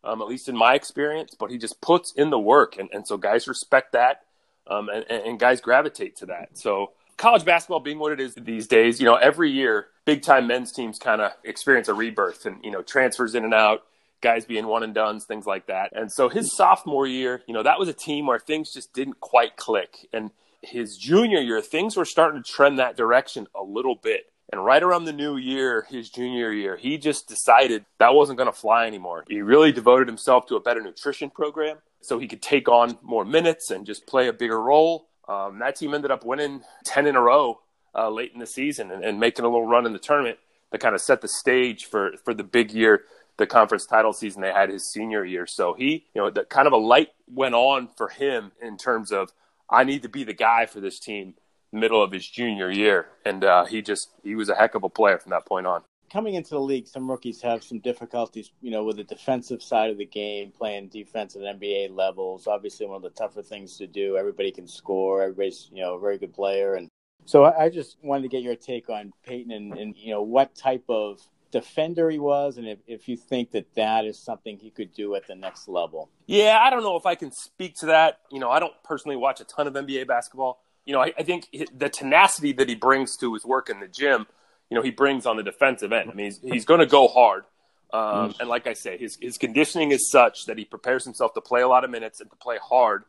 Speaker 7: um, at least in my experience, but he just puts in the work, and, and so guys respect that, um, and, and guys gravitate to that. So college basketball being what it is these days, you know, every year big time men's teams kind of experience a rebirth, and you know, transfers in and out guys being one and dones, things like that. And so his sophomore year, you know, that was a team where things just didn't quite click. And his junior year, things were starting to trend that direction a little bit. And right around the new year, his junior year, he just decided that wasn't going to fly anymore. He really devoted himself to a better nutrition program so he could take on more minutes and just play a bigger role. Um, that team ended up winning 10 in a row uh, late in the season and, and making a little run in the tournament that kind of set the stage for, for the big year the conference title season they had his senior year. So he, you know, the kind of a light went on for him in terms of I need to be the guy for this team middle of his junior year, and uh, he just he was a heck of a player from that point on.
Speaker 4: coming into the league, some rookies have some difficulties, you know, with the defensive side of the game, playing defense at NBA levels. Obviously, one of the tougher things to do. Everybody can score. Everybody's, you know, a very good player. And so I, just wanted to get your take on Payton and, and, you know, what type of defender he was and if, if you think that that is something he could do at the next level.
Speaker 7: Yeah, I don't know if I can speak to that. You know, I don't personally watch a ton of NBA basketball. You know, I, I think the tenacity that he brings to his work in the gym – you know he brings on the defensive end. I mean, he's, he's going to go hard. Um, and like I say, his his conditioning is such that he prepares himself to play a lot of minutes and to play hard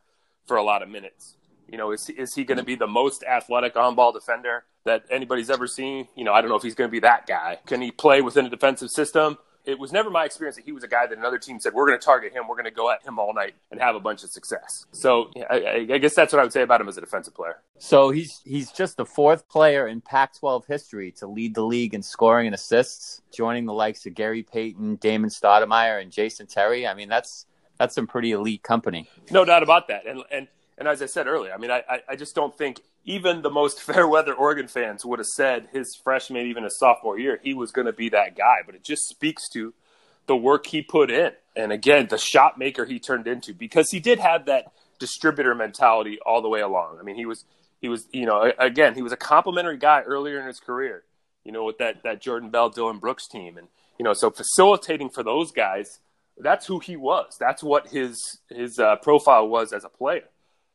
Speaker 7: for a lot of minutes. You know, is is he going to be the most athletic on ball defender that anybody's ever seen? You know, I don't know if he's going to be that guy. Can he play within a defensive system? it was never my experience that he was a guy that another team said, we're going to target him, we're going to go at him all night and have a bunch of success. So I, I, guess that's what I would say about him as a defensive player.
Speaker 5: So he's he's just the fourth player in Pac-12 history to lead the league in scoring and assists, joining the likes of Gary Payton, Damon Stoudemire, and Jason Terry. I mean, that's that's some pretty elite company.
Speaker 7: No doubt about that. And and and as I said earlier, I mean, I, I just don't think even the most fair weather Oregon fans would have said his freshman, even his sophomore year, he was going to be that guy. But it just speaks to the work he put in. And again, the shot maker he turned into because he did have that distributor mentality all the way along. I mean, he was, he was, you know, again, he was a complimentary guy earlier in his career, you know, with that, that Jordan Bell, Dillon Brooks team. And, you know, so facilitating for those guys, that's who he was. That's what his, his uh, profile was as a player.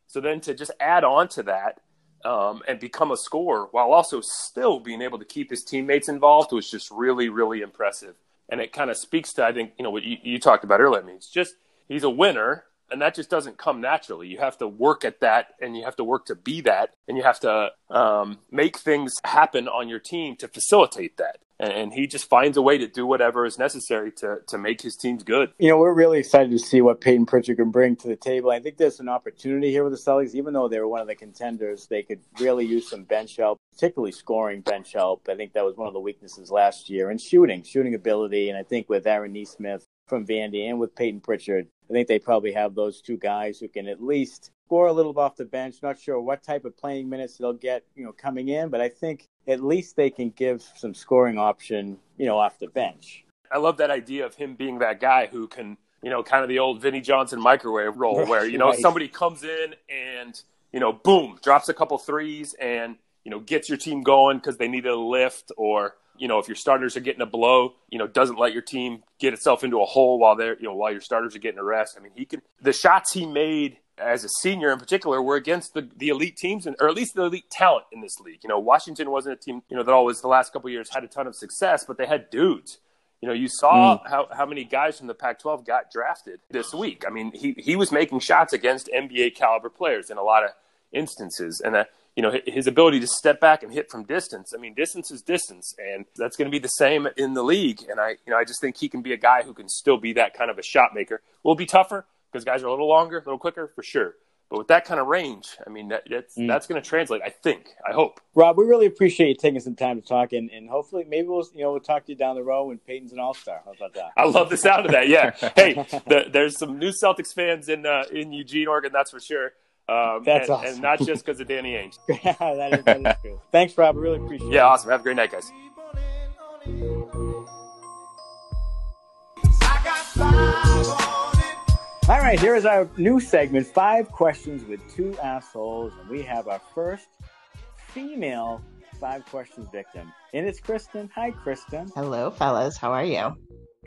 Speaker 7: So then to just add on to that um, and become a scorer while also still being able to keep his teammates involved was just really, really impressive. And it kind of speaks to, I think, you know, what you, you talked about earlier. I mean, it's just he's a winner, and that just doesn't come naturally. You have to work at that, and you have to work to be that, and you have to um, make things happen on your team to facilitate that and he just finds a way to do whatever is necessary to to make his teams good.
Speaker 4: You know, we're really excited to see what Payton Pritchard can bring to the table. I think there's an opportunity here with the Celtics, even though they were one of the contenders. They could really use some bench help, particularly scoring bench help. I think that was one of the weaknesses last year, and shooting, shooting ability. And I think with Aaron Nesmith from Vandy and with Payton Pritchard, I think they probably have those two guys who can at least score a little off the bench. Not sure what type of playing minutes they'll get, you know, coming in, but I think at least they can give some scoring option, you know, off the bench.
Speaker 7: I love that idea of him being that guy who can, you know, kind of the old Vinnie Johnson microwave role where, you know, right. somebody comes in and, you know, boom, drops a couple threes and, you know, gets your team going because they needed a lift or, you know, if your starters are getting a blow, you know, doesn't let your team get itself into a hole while they're, you know, while your starters are getting a rest. I mean, he can, the shots he made as a senior in particular were against the, the elite teams and or at least the elite talent in this league. You know, Washington wasn't a team, you know, that always the last couple years had a ton of success, but they had dudes. You know, you saw mm. how, how many guys from the Pac 12 got drafted this week. I mean, he, he was making shots against NBA caliber players in a lot of instances. And, uh, you know, his ability to step back and hit from distance. I mean, distance is distance, and that's going to be the same in the league. And I, you know, I just think he can be a guy who can still be that kind of a shot maker. Will be tougher, because guys are a little longer, a little quicker for sure. But with that kind of range, I mean, that, that's mm. that's going to translate. I think. I hope.
Speaker 4: Rob, we really appreciate you taking some time to talk, and, and hopefully, maybe we'll you know we'll talk to you down the road when Payton's an All Star. How about that?
Speaker 7: I love the sound of that. Yeah. hey, the, there's some new Celtics fans in uh, in Eugene, Oregon. That's for sure. Um,
Speaker 4: that's
Speaker 7: and,
Speaker 4: awesome.
Speaker 7: and not just because of Danny Ainge.
Speaker 4: yeah, that is, that is good. Thanks, Rob. I really appreciate
Speaker 7: yeah, it. Yeah, awesome. Have a great night, guys.
Speaker 4: All right, here is our new segment Five Questions with Two Assholes. And we have our first female five questions victim. And it's Kristen. Hi, Kristen.
Speaker 8: Hello, fellas. How are you?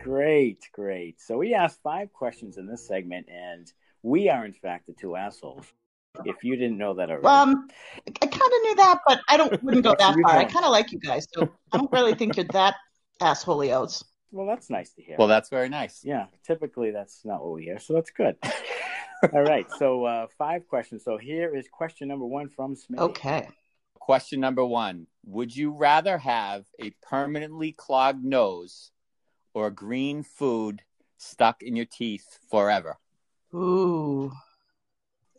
Speaker 4: Great, great. So we asked five questions in this segment, and we are, in fact, the two assholes. If you didn't know that already.
Speaker 8: Um, I kind of knew that, but I don't wouldn't go that far. I kind of like you guys, so I don't really think you're that assholeios.
Speaker 4: Well, that's nice to hear.
Speaker 5: Well, that's very nice.
Speaker 4: Yeah, typically that's not what we hear, so that's good. All right, so uh, five questions. So here is question number one from Smith.
Speaker 8: Okay.
Speaker 5: Question number one: Would you rather have a permanently clogged nose or green food stuck in your teeth forever?
Speaker 8: Ooh.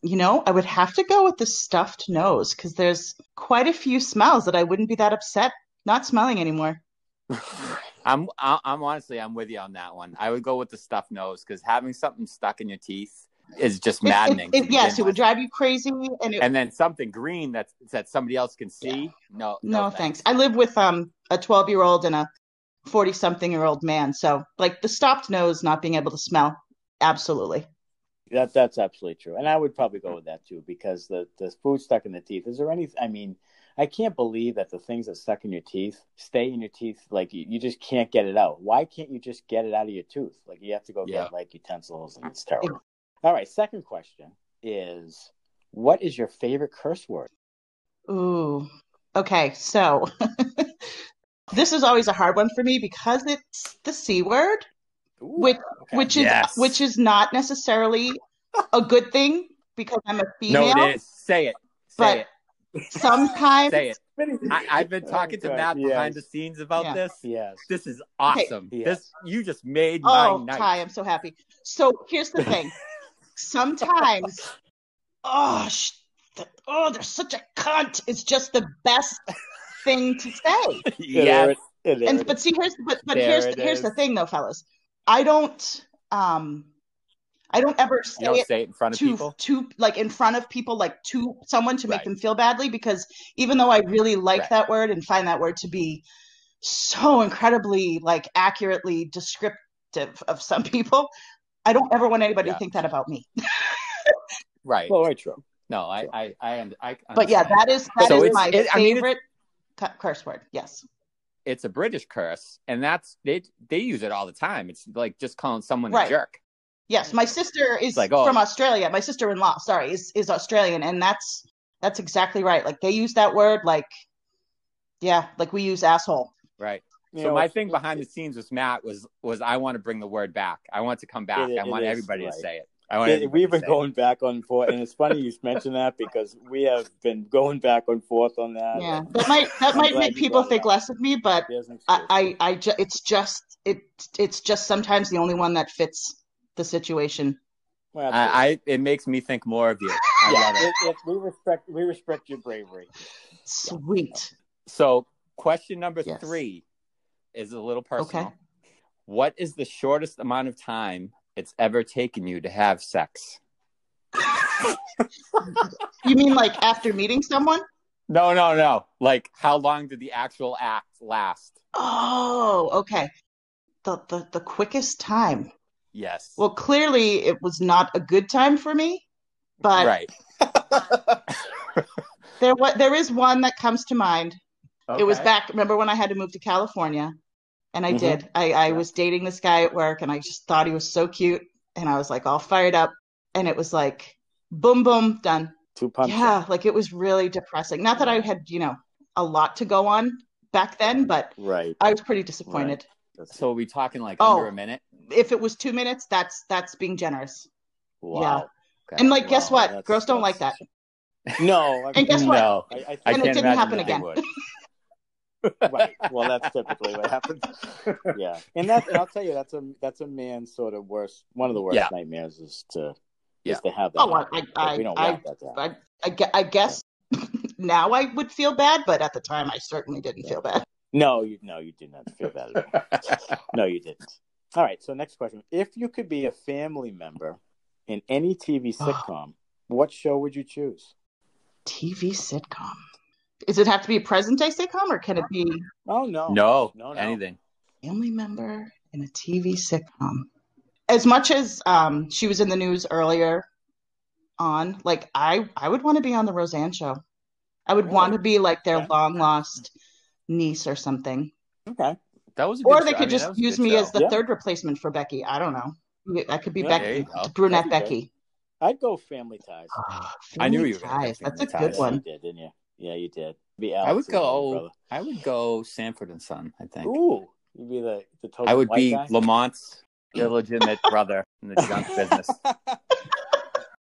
Speaker 8: You know, I would have to go with the stuffed nose because there's quite a few smells that I wouldn't be that upset not smelling anymore.
Speaker 5: I'm I'm honestly I'm with you on that one. I would go with the stuffed nose because having something stuck in your teeth is just maddening.
Speaker 8: It, it, yes, it would drive you crazy, and it,
Speaker 5: and then something green that that somebody else can see. Yeah. No,
Speaker 8: no, no thanks. thanks. I live with um a 12 year old and a 40 something year old man. So, like the stopped nose, not being able to smell, absolutely.
Speaker 4: That that's absolutely true, and I would probably go with that too because the the food stuck in the teeth. Is there any? I mean, I can't believe that the things that stuck in your teeth stay in your teeth. Like you, you just can't get it out. Why can't you just get it out of your tooth? Like you have to go
Speaker 5: Yeah.
Speaker 4: get like utensils, and it's terrible. All right, second question is, what is your favorite curse word?
Speaker 8: Ooh. Okay, so this is always a hard one for me because it's the C word, which
Speaker 4: Okay.
Speaker 8: which is
Speaker 5: Yes.
Speaker 8: which is not necessarily a good thing because I'm a female.
Speaker 5: No, it is. Say it. Say
Speaker 8: But
Speaker 5: it.
Speaker 8: Sometimes
Speaker 5: Say it. I, I've been talking to
Speaker 4: God,
Speaker 5: Matt behind the scenes about
Speaker 8: Yeah.
Speaker 5: this.
Speaker 4: yes.
Speaker 5: This is awesome.
Speaker 4: Yes.
Speaker 5: This you just made my
Speaker 8: Oh,
Speaker 5: night.
Speaker 8: Ty, I'm so happy. So here's the thing. Sometimes, oh, sh- th- oh, they're such a cunt. It's just the best thing to say.
Speaker 5: Yes.
Speaker 4: it- yeah, there
Speaker 8: And but see, here's but but
Speaker 5: There
Speaker 8: here's
Speaker 5: it
Speaker 8: the, here's the thing though, fellas. I don't um, I don't ever say
Speaker 5: don't
Speaker 8: it
Speaker 5: say it in front of
Speaker 8: to
Speaker 5: people.
Speaker 8: to like in front of people like to someone to make
Speaker 5: Right.
Speaker 8: them feel badly because even though I really like
Speaker 5: Right.
Speaker 8: that word and find that word to be so incredibly like accurately descriptive of some people, I don't ever want anybody
Speaker 5: Yeah.
Speaker 8: to think that about me.
Speaker 5: Right.
Speaker 4: Well, very true.
Speaker 5: No, I, I, I, und- I
Speaker 8: But yeah, that is that is
Speaker 5: So it's-
Speaker 8: my
Speaker 5: it- I mean,
Speaker 8: favorite curse word. Yes.
Speaker 5: it's a British curse, and that's they they use it all the time. It's like just calling someone
Speaker 8: Right.
Speaker 5: a jerk.
Speaker 8: Yes, my sister is
Speaker 5: like, oh.
Speaker 8: from Australia. My sister-in-law, sorry, is is Australian, and that's that's exactly right. Like they use that word like, yeah, like we use asshole.
Speaker 5: Right.
Speaker 4: You
Speaker 5: so
Speaker 4: know,
Speaker 5: my thing behind the scenes with Matt was was I want to bring the word back. I want to come back.
Speaker 4: It-
Speaker 5: I want everybody
Speaker 4: right.
Speaker 5: to say it. I want
Speaker 4: Yeah,
Speaker 5: everybody
Speaker 4: we've been
Speaker 5: say
Speaker 4: going back and forth, and it's funny you mentioned that because we have been going back and forth on that.
Speaker 8: Yeah, that might that
Speaker 4: I'm
Speaker 8: might make people think
Speaker 4: up.
Speaker 8: less of me, but I. I, I ju- it's just it it's just sometimes the only one that fits the situation.
Speaker 4: Well,
Speaker 5: it. I, I it makes me think more of you. I
Speaker 4: yeah,
Speaker 5: love it.
Speaker 4: it, it, we respect we respect your bravery.
Speaker 8: Sweet.
Speaker 5: So question number
Speaker 8: Yes.
Speaker 5: three is a little personal.
Speaker 8: Okay.
Speaker 5: What is the shortest amount of time it's ever taken you to have sex?
Speaker 8: You mean like after meeting someone?
Speaker 5: No, no, no. Like how long did the actual act last?
Speaker 8: Oh, okay. The the the quickest time.
Speaker 5: Yes.
Speaker 8: Well, clearly it was not a good time for me, but
Speaker 5: right.
Speaker 8: there wa- there is one that comes to mind. It was back. Remember when I had to move to California, and I
Speaker 4: Mhm.
Speaker 8: did. I I
Speaker 4: Yeah.
Speaker 8: was dating this guy at work, and I just thought he was so cute, and I was like all fired up, and it was like, boom, boom, done.
Speaker 4: Two pumps.
Speaker 8: Yeah, like it was really depressing. Not that I had you know a lot to go on back then, but
Speaker 4: Right.
Speaker 8: I was pretty disappointed.
Speaker 4: That's-
Speaker 5: So are we talking like
Speaker 8: Oh.
Speaker 5: under a minute?
Speaker 8: If it was two minutes, that's that's being generous.
Speaker 4: wow.
Speaker 5: Okay.
Speaker 8: And like, guess what?
Speaker 4: that's-
Speaker 8: Girls don't like that.
Speaker 4: No. I
Speaker 8: And guess what?
Speaker 5: No.
Speaker 4: I, I
Speaker 5: I
Speaker 8: And it didn't happen again.
Speaker 5: would.
Speaker 4: right. Well, that's typically what happens. Yeah, and that, and I'll tell you, that's a that's a man's sort of worst. One of the worst
Speaker 5: Yeah.
Speaker 4: nightmares is to
Speaker 5: Yeah.
Speaker 4: is to have that.
Speaker 8: Oh, I-
Speaker 4: happen.
Speaker 8: I-
Speaker 4: we don't
Speaker 8: I-
Speaker 4: want that.
Speaker 8: I I, I guess now I would feel bad, but at the time I certainly didn't feel bad.
Speaker 4: No, you no, you did not feel bad at all. no, you didn't. All right. So next question: If you could be a family member in any TV sitcom, what show would you choose?
Speaker 8: TV sitcom. Does it have to be a present day sitcom, or can it be
Speaker 4: Oh no,
Speaker 5: no,
Speaker 4: no, no.
Speaker 5: anything.
Speaker 8: family member in a TV sitcom? As much as um, she was in the news earlier on, like I, I would want to be on the Roseanne show. I would
Speaker 4: Really?
Speaker 8: want to be like their
Speaker 4: Okay.
Speaker 8: long lost niece or something.
Speaker 4: Okay.
Speaker 5: That was a
Speaker 8: Or
Speaker 5: good
Speaker 8: they
Speaker 5: show. I
Speaker 8: could
Speaker 5: mean,
Speaker 8: just
Speaker 5: was a
Speaker 8: use me
Speaker 5: show.
Speaker 8: as the
Speaker 4: Yeah.
Speaker 8: third replacement for Becky. I don't know. I could be
Speaker 4: Yeah,
Speaker 8: Becky, brunette
Speaker 4: That'd be
Speaker 8: Becky.
Speaker 4: I'd go Family Ties.
Speaker 5: Ah, I knew you were gonna
Speaker 8: Ties. That's a
Speaker 5: Family
Speaker 8: good one.
Speaker 4: You did, didn't you? Yeah, you did. Be
Speaker 5: I would go.
Speaker 4: brother.
Speaker 5: I would go Sanford and Son. I think
Speaker 4: Ooh, you'd be the the total
Speaker 5: I would
Speaker 4: white
Speaker 5: be
Speaker 4: guy?
Speaker 5: Lamont's illegitimate brother in the junk business.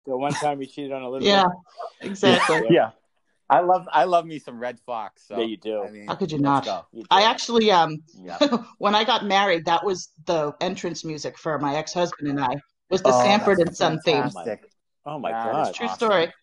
Speaker 4: The one time he cheated on Elizabeth.
Speaker 8: Yeah, exactly.
Speaker 5: yeah, I love. I love me some Redd Foxx. So,
Speaker 4: Yeah, you do.
Speaker 5: I mean,
Speaker 8: How could you not?
Speaker 4: You
Speaker 8: I actually, um,
Speaker 5: Yeah.
Speaker 8: when I got married, that was the entrance music for my ex-husband and I. Was the
Speaker 5: Oh,
Speaker 8: Sanford and Son theme?
Speaker 4: Oh my
Speaker 5: That is
Speaker 4: god.
Speaker 8: True
Speaker 5: awesome.
Speaker 8: story.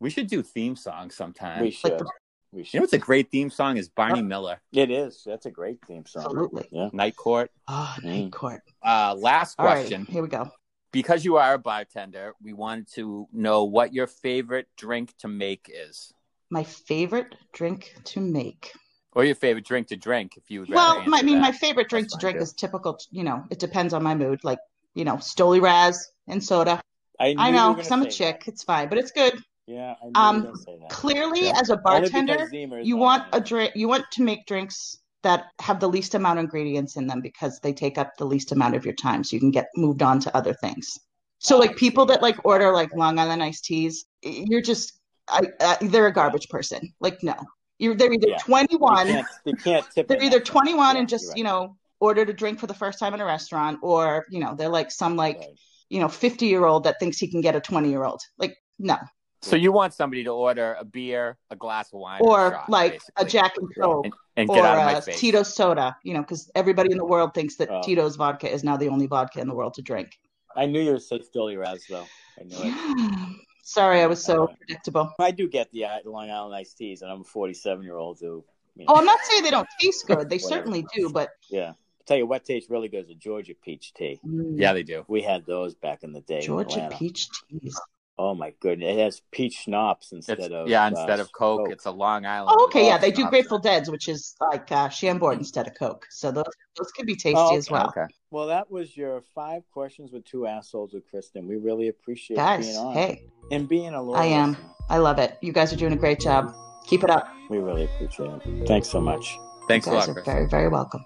Speaker 5: We should do theme songs sometime.
Speaker 4: We should.
Speaker 8: the-
Speaker 4: we should.
Speaker 5: You know what's a great theme song is Barney Miller,
Speaker 4: It is. That's a great theme song.
Speaker 8: Absolutely.
Speaker 4: Yeah.
Speaker 5: Night Court.
Speaker 8: Oh,
Speaker 4: Mm.
Speaker 8: night court.
Speaker 5: Uh, last
Speaker 8: All right,
Speaker 5: question.
Speaker 8: here we go.
Speaker 5: Because you are a bartender, we wanted to know what your favorite drink to make is.
Speaker 8: My favorite drink to make.
Speaker 5: Or your favorite drink to drink, if you would.
Speaker 8: Well, my, I mean,
Speaker 5: that.
Speaker 8: my favorite drink
Speaker 5: That's
Speaker 8: to drink
Speaker 5: too.
Speaker 8: is typical. You know, it depends on my mood. Like, you know, Stoli Raz and soda.
Speaker 4: I,
Speaker 8: I know because I'm a
Speaker 4: say that.
Speaker 8: chick. It's fine, but it's good.
Speaker 4: Yeah, I knew
Speaker 8: Um,
Speaker 4: you say that.
Speaker 8: Clearly,
Speaker 5: Yeah.
Speaker 8: as a bartender,
Speaker 4: because Zima is
Speaker 8: you want a drink. You want to make drinks that have the least amount of ingredients in them because they take up the least amount of your time, so you can get moved on to other things. So,
Speaker 4: Oh,
Speaker 8: like people that like order like Long Island iced teas, you're just, I, uh, they're a garbage person. Like, no, you're they're either
Speaker 4: Yeah. You
Speaker 8: 21
Speaker 4: can't, you can't tip.
Speaker 8: they're either 21
Speaker 4: Yeah,
Speaker 8: and just
Speaker 4: right.
Speaker 8: you know ordered a drink for the first time in a restaurant or you know they're like some like
Speaker 4: Right.
Speaker 8: you know 50 year old that thinks he can get a 20 year old like no
Speaker 5: So you want somebody to order a beer, a glass of wine,
Speaker 8: or
Speaker 5: shot,
Speaker 8: like a jack and coke
Speaker 5: and, and
Speaker 8: or
Speaker 5: get out of my
Speaker 8: a tito's soda you know because everybody in the world thinks that
Speaker 4: Oh.
Speaker 8: tito's vodka is now the only vodka in the world to drink
Speaker 4: I knew you were say Stoli Raz though. I knew it.
Speaker 8: sorry i was so
Speaker 4: Uh,
Speaker 8: predictable
Speaker 4: I do get the uh, Long Island iced teas, and I'm a 47 year old who. You know,
Speaker 8: oh i'm not saying they don't taste good they certainly do but
Speaker 4: Yeah. I tell you what tastes really good is a Georgia peach tea.
Speaker 8: mm,
Speaker 5: Yeah, they do.
Speaker 4: We had those back in the day.
Speaker 8: georgia
Speaker 4: Atlanta.
Speaker 8: peach teas
Speaker 4: Oh my goodness! It has peach schnapps instead
Speaker 5: It's,
Speaker 4: of
Speaker 5: yeah,
Speaker 4: uh,
Speaker 5: instead of Coke, it's a Long Island.
Speaker 8: oh okay yeah they do grateful deads which is like uh chambord instead of coke so those those can be tasty
Speaker 4: Oh,
Speaker 8: as well
Speaker 5: Okay.
Speaker 4: Well, that was your five questions with two assholes with Kristen. We really appreciate
Speaker 8: guys
Speaker 4: being on
Speaker 8: hey
Speaker 4: and being a loyal
Speaker 8: I am.
Speaker 4: listener.
Speaker 8: I love it. You guys are doing a great job. Keep it up.
Speaker 4: We really appreciate it. Thanks so much.
Speaker 5: Thanks
Speaker 8: you
Speaker 5: a
Speaker 8: guys
Speaker 5: lot,
Speaker 8: are very, very welcome.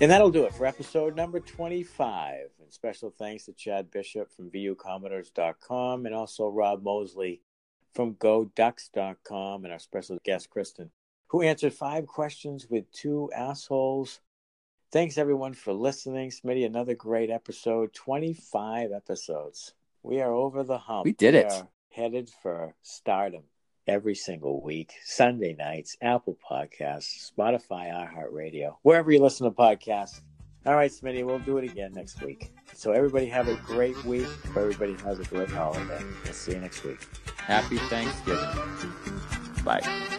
Speaker 4: And that'll do it for episode number 25. And special thanks to Chad Bishop from VUCommodores.com and also Rob Moseley from GoDucks.com and our special guest, Kristen, who answered five questions with two assholes. Thanks everyone for listening. Smitty, another great episode. 25 episodes. We are over the hump.
Speaker 5: We did it.
Speaker 4: are headed for stardom every single week, Sunday nights, Apple Podcasts, Spotify, iHeartRadio, wherever you listen to podcasts. All right, Smitty, we'll do it again next week. So everybody have a great week. Everybody has a great holiday. We'll see you next week.
Speaker 5: Happy Thanksgiving. Bye.